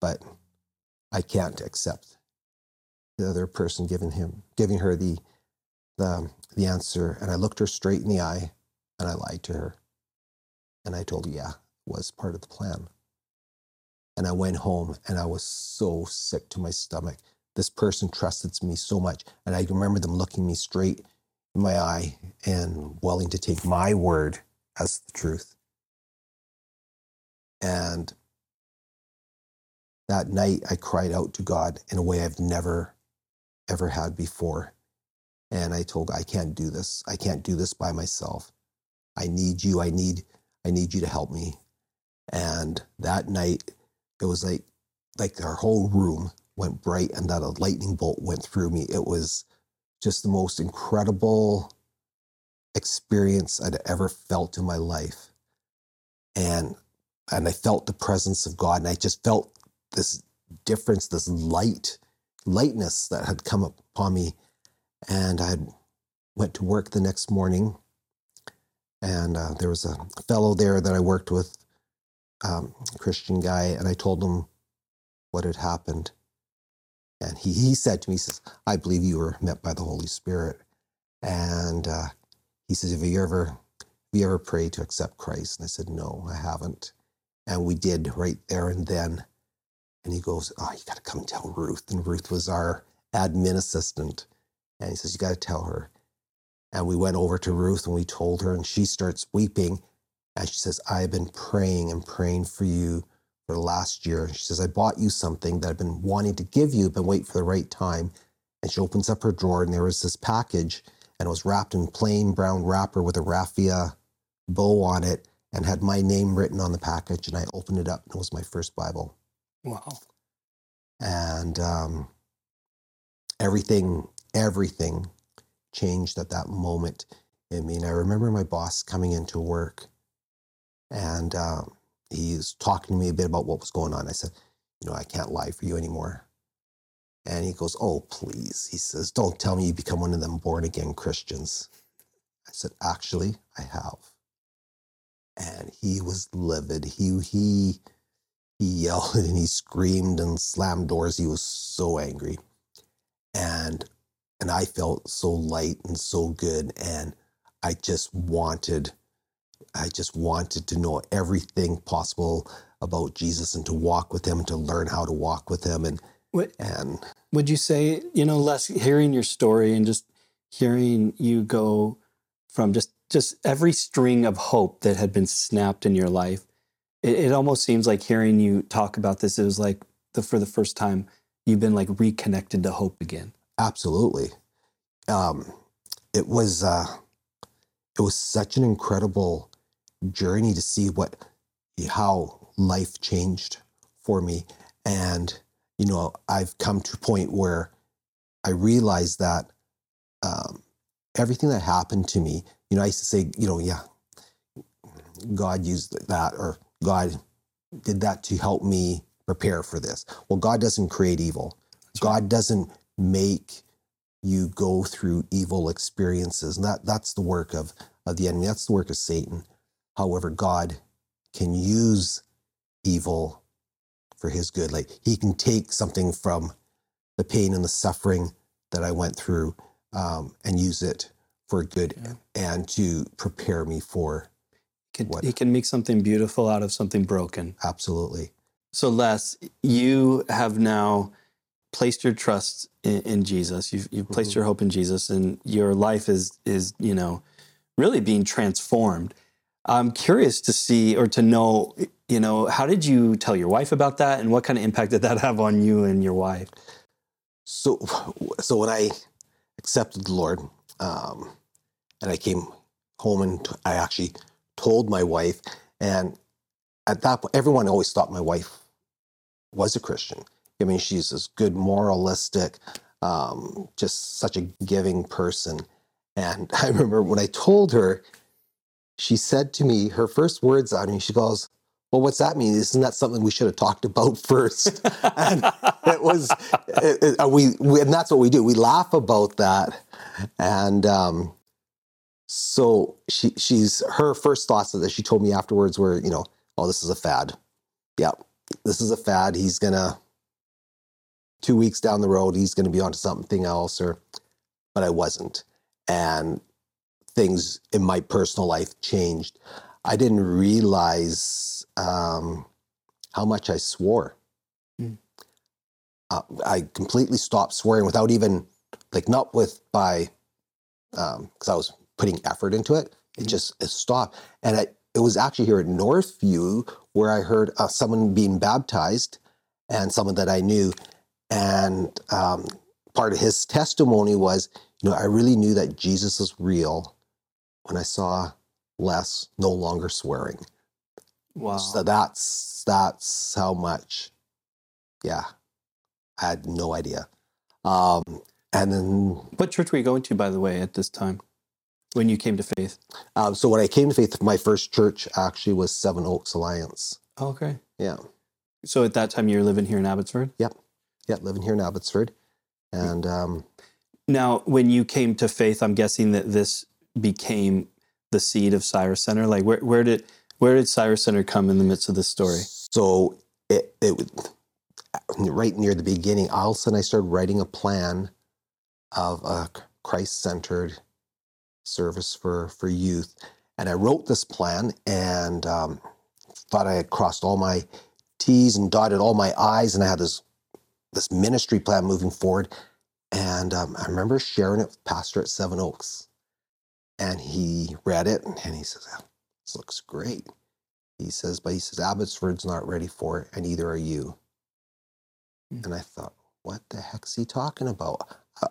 But I can't accept the other person giving him giving her the the the answer. And I looked her straight in the eye and I lied to her. And I told her, yeah, it was part of the plan. And I went home and I was so sick to my stomach. This person trusted me so much. And I remember them looking me straight my eye and willing to take my word as the truth. And that night, I cried out to God in a way I've never, ever had before. And I told, I can't do this. I can't do this by myself. I need you. I need, I need you to help me. And that night, it was like, like our whole room went bright and that a lightning bolt went through me. It was just the most incredible experience I'd ever felt in my life. And and I felt the presence of God and I just felt this difference, this light, lightness that had come upon me. And I went to work the next morning and uh, there was a fellow there that I worked with, um, Christian guy, and I told him what had happened. And he, he said to me, he says, I believe you were met by the Holy Spirit. And uh, he says, Have you ever have you ever prayed to accept Christ? And I said, No, I haven't. And we did right there and then. And he goes, Oh, you gotta come tell Ruth. And Ruth was our admin assistant. And he says, You gotta tell her. And we went over to Ruth and we told her, and she starts weeping. And she says, I've been praying and praying for you last year. She says, I bought you something that I've been wanting to give you, but wait for the right time. And she opens up her drawer, and there was this package, and it was wrapped in plain brown wrapper with a raffia bow on it, and had my name written on the package. And I opened it up, and it was my first Bible. Wow. And um, everything, everything changed at that moment I mean, I remember my boss coming into work, and um, he was talking to me a bit about what was going on. I said, You know, I can't lie for you anymore. And he goes, Oh, please. He says, Don't tell me you become one of them born again Christians. I said, Actually, I have. And he was livid. He, he, he yelled and he screamed and slammed doors. He was so angry. And and I felt so light and so good. And I just wanted, I just wanted to know everything possible about Jesus and to walk with him and to learn how to walk with him. And What and would you say, you know, Les hearing your story and just hearing you go from just just every string of hope that had been snapped in your life, it, it almost seems like hearing you talk about this, it was like the for the first time you've been like reconnected to hope again. Absolutely. Um, it was uh, it was such an incredible journey to see what how life changed for me. And, you know, I've come to a point where I realized that um, everything that happened to me, you know, I used to say, you know, yeah, God used that or God did that to help me prepare for this. Well, God doesn't create evil. God doesn't make you go through evil experiences. And that, that's the work of, of the enemy. That's the work of Satan. However, God can use evil for his good. Like he can take something from the pain and the suffering that I went through um, and use it for good Yeah. and to prepare me for Can, What? he can make something beautiful out of something broken. absolutely. So, Les, you have now placed your trust in, in Jesus. You've, you've placed Mhm. your hope in Jesus, and your life is is you know really being transformed. I'm curious to see or to know, you know, how did you tell your wife about that, and what kind of impact did that have on you and your wife? So, so when I accepted the Lord, um, and I came home and I actually told my wife, and at that point, everyone always thought my wife was a Christian. I mean, she's this good, moralistic, um, just such a giving person. And I remember when I told her, she said to me, her first words of me, she goes, "Well, what's that mean? Isn't that something we should have talked about first? and it was it, it- we, we and that's what we do. We laugh about that. And um so she she's her first thoughts that she told me afterwards were you know oh this is a fad. Yeah this is a fad. He's gonna two weeks down the road he's gonna be onto something else or but i wasn't. And things in my personal life changed. I didn't realize um how much i swore. Uh, I completely stopped swearing without even like not with by um because I was putting effort into it. It Mhm. just it stopped, and I, it was actually here at Northview where I heard uh, someone being baptized, and someone that I knew, and um, part of his testimony was, you know, I really knew that Jesus was real when I saw Les no longer swearing. Wow. So that's that's how much. Yeah, I had no idea. Um, and then, what church were you going to, by the way, at this time when you came to faith? um, so when I came to faith, my first church actually was Seven Oaks Alliance. Oh, okay. Yeah, So at that time, you were living here in Abbotsford. Yep. Yeah, living here in Abbotsford, and um, Now, when you came to faith, I'm guessing that this became the seed of Cyrus Center. Like, where, where did where did Cyrus Center come in the midst of this story? So it it right near the beginning. All of a sudden, I started writing a plan of a Christ-centered service for for youth, and I wrote this plan and um, thought I had crossed all my T's and dotted all my I's, and I had this this ministry plan moving forward. And um, I remember sharing it with Pastor at Seven Oaks, and he read it and he says, "Oh, "This looks great." He says, but he says, Abbotsford's not ready for it, and neither are you. Hmm. And I thought, what the heck's he talking about?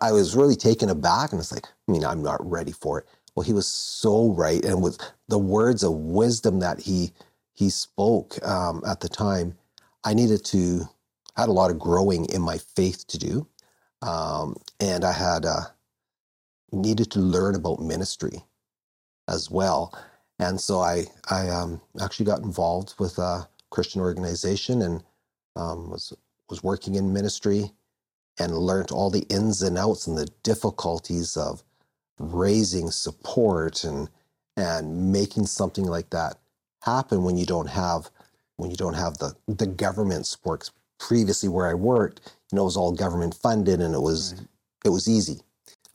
I- was really taken aback, and it's like, I mean, I'm not ready for it. Well, he was so right, and with the words of wisdom that he he spoke um, at the time, I needed to I had a lot of growing in my faith to do, um, and I had uh, needed to learn about ministry as well and so I I um, actually got involved with a Christian organization and um, was was working in ministry and learned all the ins and outs and the difficulties of raising support and and making something like that happen when you don't have when you don't have the the government support. Previously, where I worked, you know, it was all government funded and it was Right. it was easy.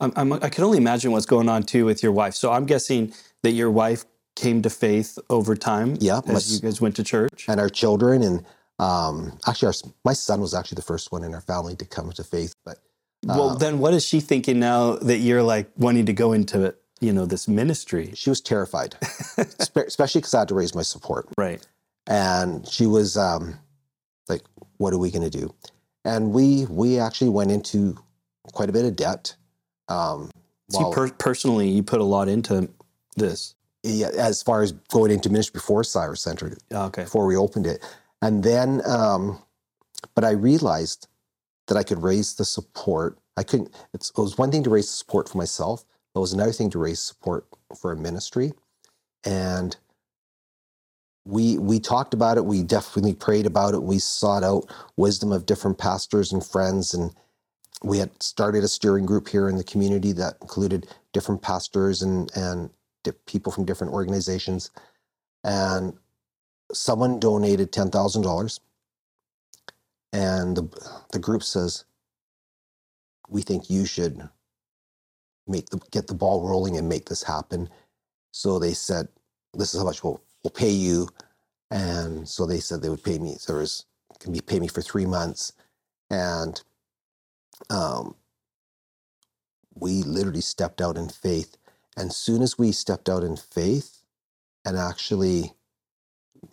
I'm, I'm, I can only imagine what's going on too with your wife. So I'm guessing that your wife came to faith over time. Yeah, as my- you guys went to church. and our children and um, actually our, my son was actually the first one in our family to come to faith but well, uh, then what is she thinking now that you're like wanting to go into you know this ministry? she was terrified especially because i had to raise my support Right. and she was um, like what are we going to do and we we actually went into quite a bit of debt um, So you per- personally, you put a lot into this. yeah, as far as going into ministry before Cyrus Center, Okay. before we opened it. And then, um, but I realized that I could raise the support. I couldn't, it's, it was one thing to raise the support for myself, but it was another thing to raise support for a ministry. And we we talked about it. We definitely prayed about it. We sought out wisdom of different pastors and friends, and we had started a steering group here in the community that included different pastors and and people from different organizations. And someone donated ten thousand dollars, and the the group says, "We think you should make the get the ball rolling and make this happen." So they said, "This is how much we'll we'll pay you," and so they said they would pay me. So there was can be pay me for three months, and um, we literally stepped out in faith. And as soon as we stepped out in faith and actually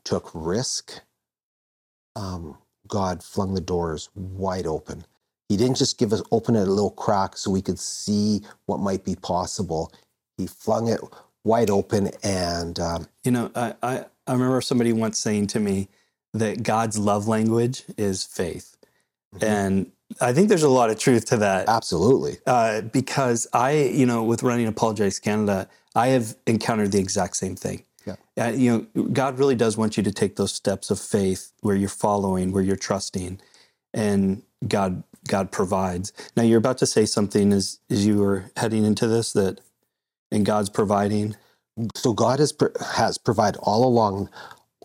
took risk, um, God flung the doors wide open. He didn't just give us open it a little crack so we could see what might be possible. He flung it wide open, and um, You know, I, I, I remember somebody once saying to me that God's love language is faith. Mhm. And I think there's a lot of truth to that. absolutely, uh, because I, you know, with running Apologetics Canada, I have encountered the exact same thing. Yeah. Uh, you know, God really does want you to take those steps of faith where you're following, where you're trusting, and God, God provides. Now, you're about to say something as as you were heading into this that, and God's providing. so God has has provided all along,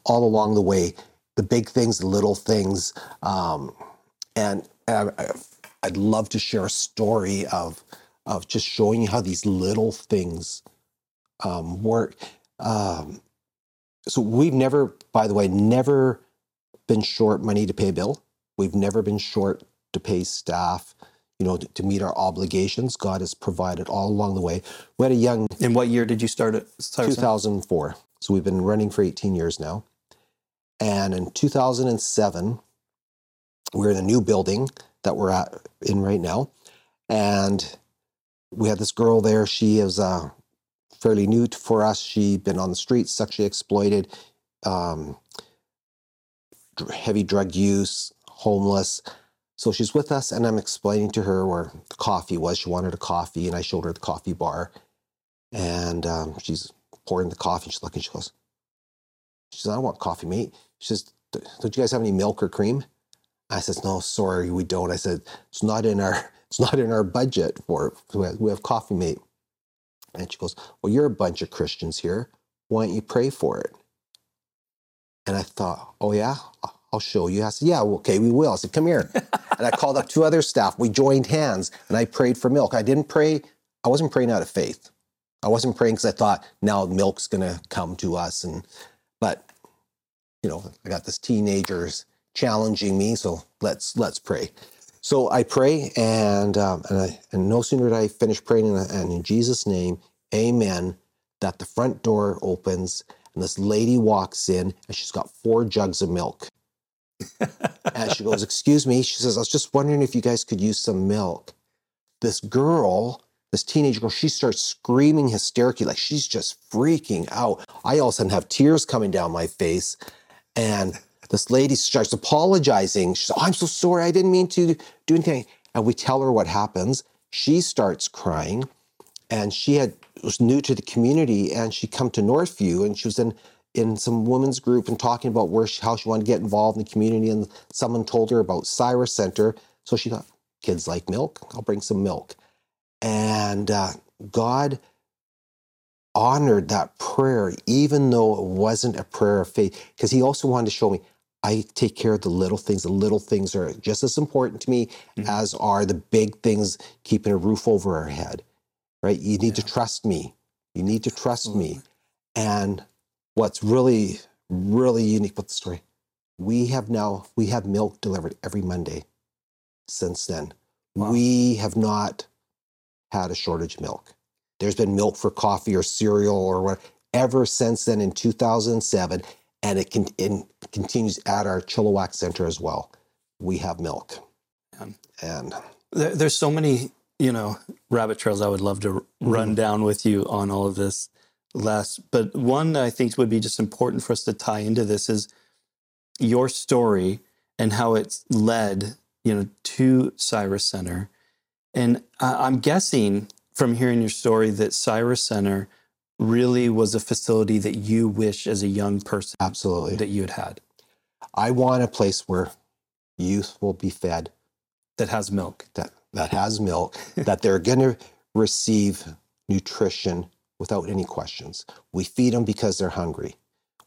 all along the way, the big things, the little things, um, and, I'd love to share a story of of just showing you how these little things um, work. Um, so we've never, by the way, never been short money to pay a bill. We've never been short to pay staff. You know, to, to meet our obligations. God has provided all along the way. We had a young In what year did you start at Cyrus Center? 2004. So we've been running for 18 years now. And in 2007, we're in a new building that we're at in right now. And we had this girl there. She is uh, fairly new for us. She'd been on the streets, sexually exploited, um, heavy drug use, homeless. So she's with us, and I'm explaining to her where the coffee was. She wanted a coffee, and I showed her the coffee bar. And um, she's pouring the coffee. She's looking. She goes, "She says, I don't want Coffee-mate." She says, "Don't you guys have any milk or cream?" I says, "No, sorry, we don't." I said, "It's not in our it's not in our budget for we have, Coffee-mate." And she goes, "Well, you're a bunch of Christians here. Why don't you pray for it?" And I thought, "Oh yeah, I'll show you." I said, "Yeah, okay, we will." I said, "Come here." and I called up two other staff. We joined hands, and I prayed for milk. I didn't pray. I wasn't praying out of faith. I wasn't praying because I thought now milk's going to come to us, and but you know I got this teenagers challenging me, so let's let's pray. So I pray, and um, and, I, and no sooner did I finish praying, and, and in Jesus' name, Amen. That the front door opens, and this lady walks in, and she's got four jugs of milk. and she goes, "Excuse me," she says, "I was just wondering if you guys could use some milk." This girl this teenage girl, she starts screaming hysterically, like she's just freaking out. I all of a sudden have tears coming down my face. And this lady starts apologizing. She's, oh, I'm so sorry. I didn't mean to do anything. And we tell her what happens. She starts crying. And she had was new to the community and she come to Northview and she was in in some women's group and talking about where she, how she wanted to get involved in the community. And someone told her about Cyrus Center. So she thought, kids like milk. I'll bring some milk. And uh, God honored that prayer, even though it wasn't a prayer of faith, because He also wanted to show me I take care of the little things. The little things are just as important to me mm-hmm. as are the big things, keeping a roof over our head, right? You need to trust me. You need to trust me. And what's really, really unique about the story, we have now, we have milk delivered every Monday since then. Wow. We have not had a shortage of milk. There's been milk for coffee or cereal or whatever since then in 2007, and it, can, it continues at our Chilliwack Center as well. We have milk, and There, there's so many, you know, rabbit trails I would love to mm-hmm. run down with you on all of this. Les. But one that I think would be just important for us to tie into this is your story and how it's led, you know, to Cyrus Center. And I- I'm guessing from hearing your story that Cyrus Center really was a facility that you wish as a young person Absolutely. that you had had I want a place where youth will be fed that has milk. that that has milk, that they're going to receive nutrition without any questions. We feed them because they're hungry.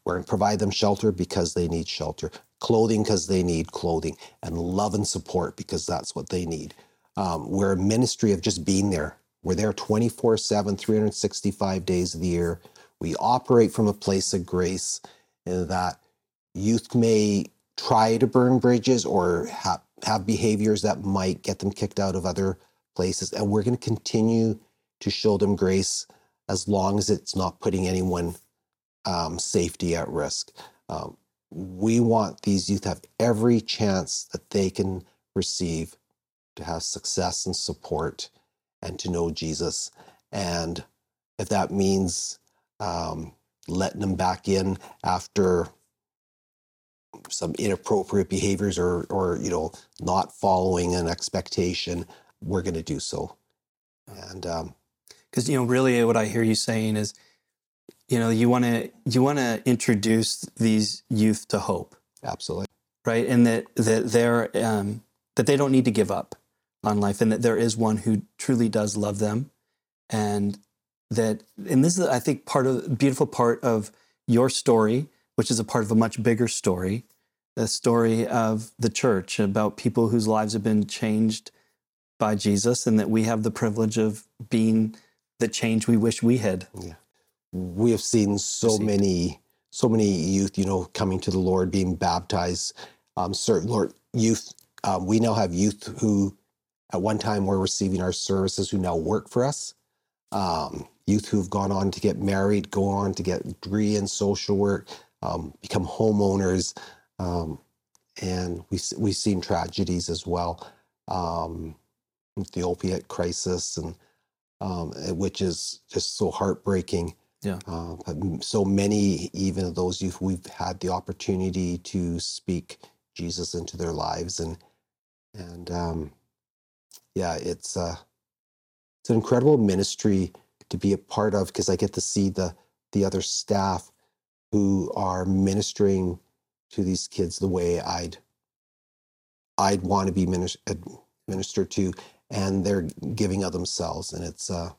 We're going to provide them shelter because they need shelter, clothing because they need clothing, and love and support because that's what they need. Um, we're a ministry of just being there. We're there 24 7, 365 days of the year. We operate from a place of grace in that youth may try to burn bridges or ha- have behaviors that might get them kicked out of other places. And we're going to continue to show them grace as long as it's not putting anyone um, safety at risk. Um, we want these youth to have every chance that they can receive to have success and support and to know Jesus. And if that means um, letting them back in after some inappropriate behaviors or or you know not following an expectation we're going to do so. And um, because you know really what i hear you saying is you know you want to you want to introduce these youth to hope. Absolutely. Right? And that that they're um, that they don't need to give up on life and that there is one who truly does love them and that and this is i think part of beautiful part of your story which is a part of a much bigger story the story of the church about people whose lives have been changed by jesus and that we have the privilege of being the change we wish we had yeah. we have seen so Received. many so many youth you know coming to the lord being baptized um, certain lord youth um, we now have youth who at one time were receiving our services who now work for us um, youth who've gone on to get married go on to get degree in social work um, become homeowners um, and we we've seen tragedies as well um, the opiate crisis and um, eh, which is just so heartbreaking Yeah. uh, but so many even of those youth we've had the opportunity to speak jesus into their lives and and um, yeah it's uh it's an incredible ministry to be a part of because i get to see the the other staff who are ministering to these kids the way i'd i'd want to be minis- ad- ministered to and they're giving of themselves and it's uh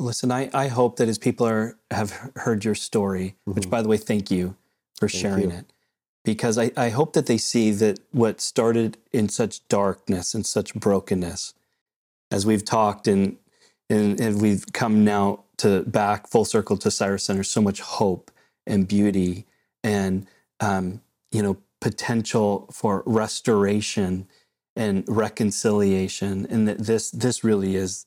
Listen, I, I hope that as people are have heard your story, which Mhm. by the way, thank you for Thank sharing you. it. Because I, I hope that they see that what started in such darkness and such brokenness, as we've talked and and, and we've come now to back full circle to Cyrus Center, so much hope and beauty and um, you know potential for restoration and reconciliation, and that this this really is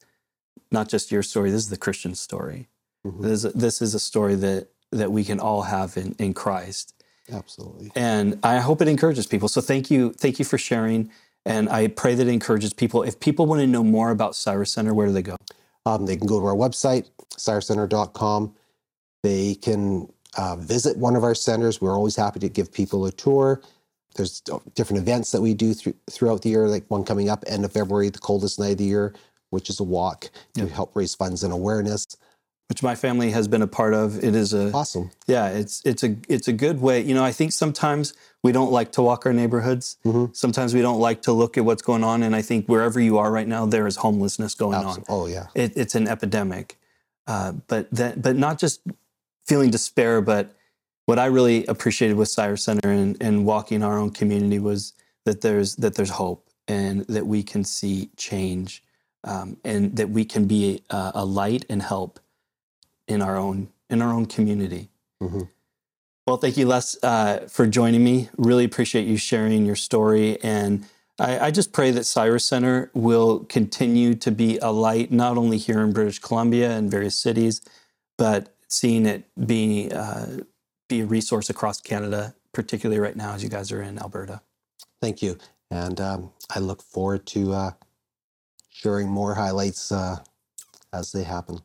not just your story. This is the Christian story. Mhm. This, this is a story that that we can all have in, in Christ. Absolutely And I hope it encourages people. So thank you, thank you for sharing. And I pray that it encourages people. If people want to know more about Cyrus Center, where do they go? Um, they can go to our website, cyruscentre.com. They can uh, visit one of our centers. We're always happy to give people a tour. There's different events that we do through, throughout the year, like one coming up end of February, the coldest night of the year, which is a walk to Yep. help raise funds and awareness. Which my family has been a part of. It is a Awesome. yeah, it's it's a it's a good way. You know, I think sometimes we don't like to walk our neighborhoods. Mhm. Sometimes we don't like to look at what's going on. And I think wherever you are right now, there is homelessness going on. Oh, yeah. it, it's an epidemic. Uh, but that, but not just feeling despair, but what I really appreciated with Cyrus Center and, and walking our own community was that there's that there's hope and that we can see change um, and that we can be a, a light and help in our own in our own community. Mhm. Well, thank you, Les, uh, for joining me. Really appreciate you sharing your story. And I, I just pray that Cyrus Center will continue to be a light, not only here in British Columbia and various cities, but seeing it be, uh, be a resource across Canada, particularly right now as you guys are in Alberta. Thank you. And um, I look forward to uh, sharing more highlights uh, as they happen.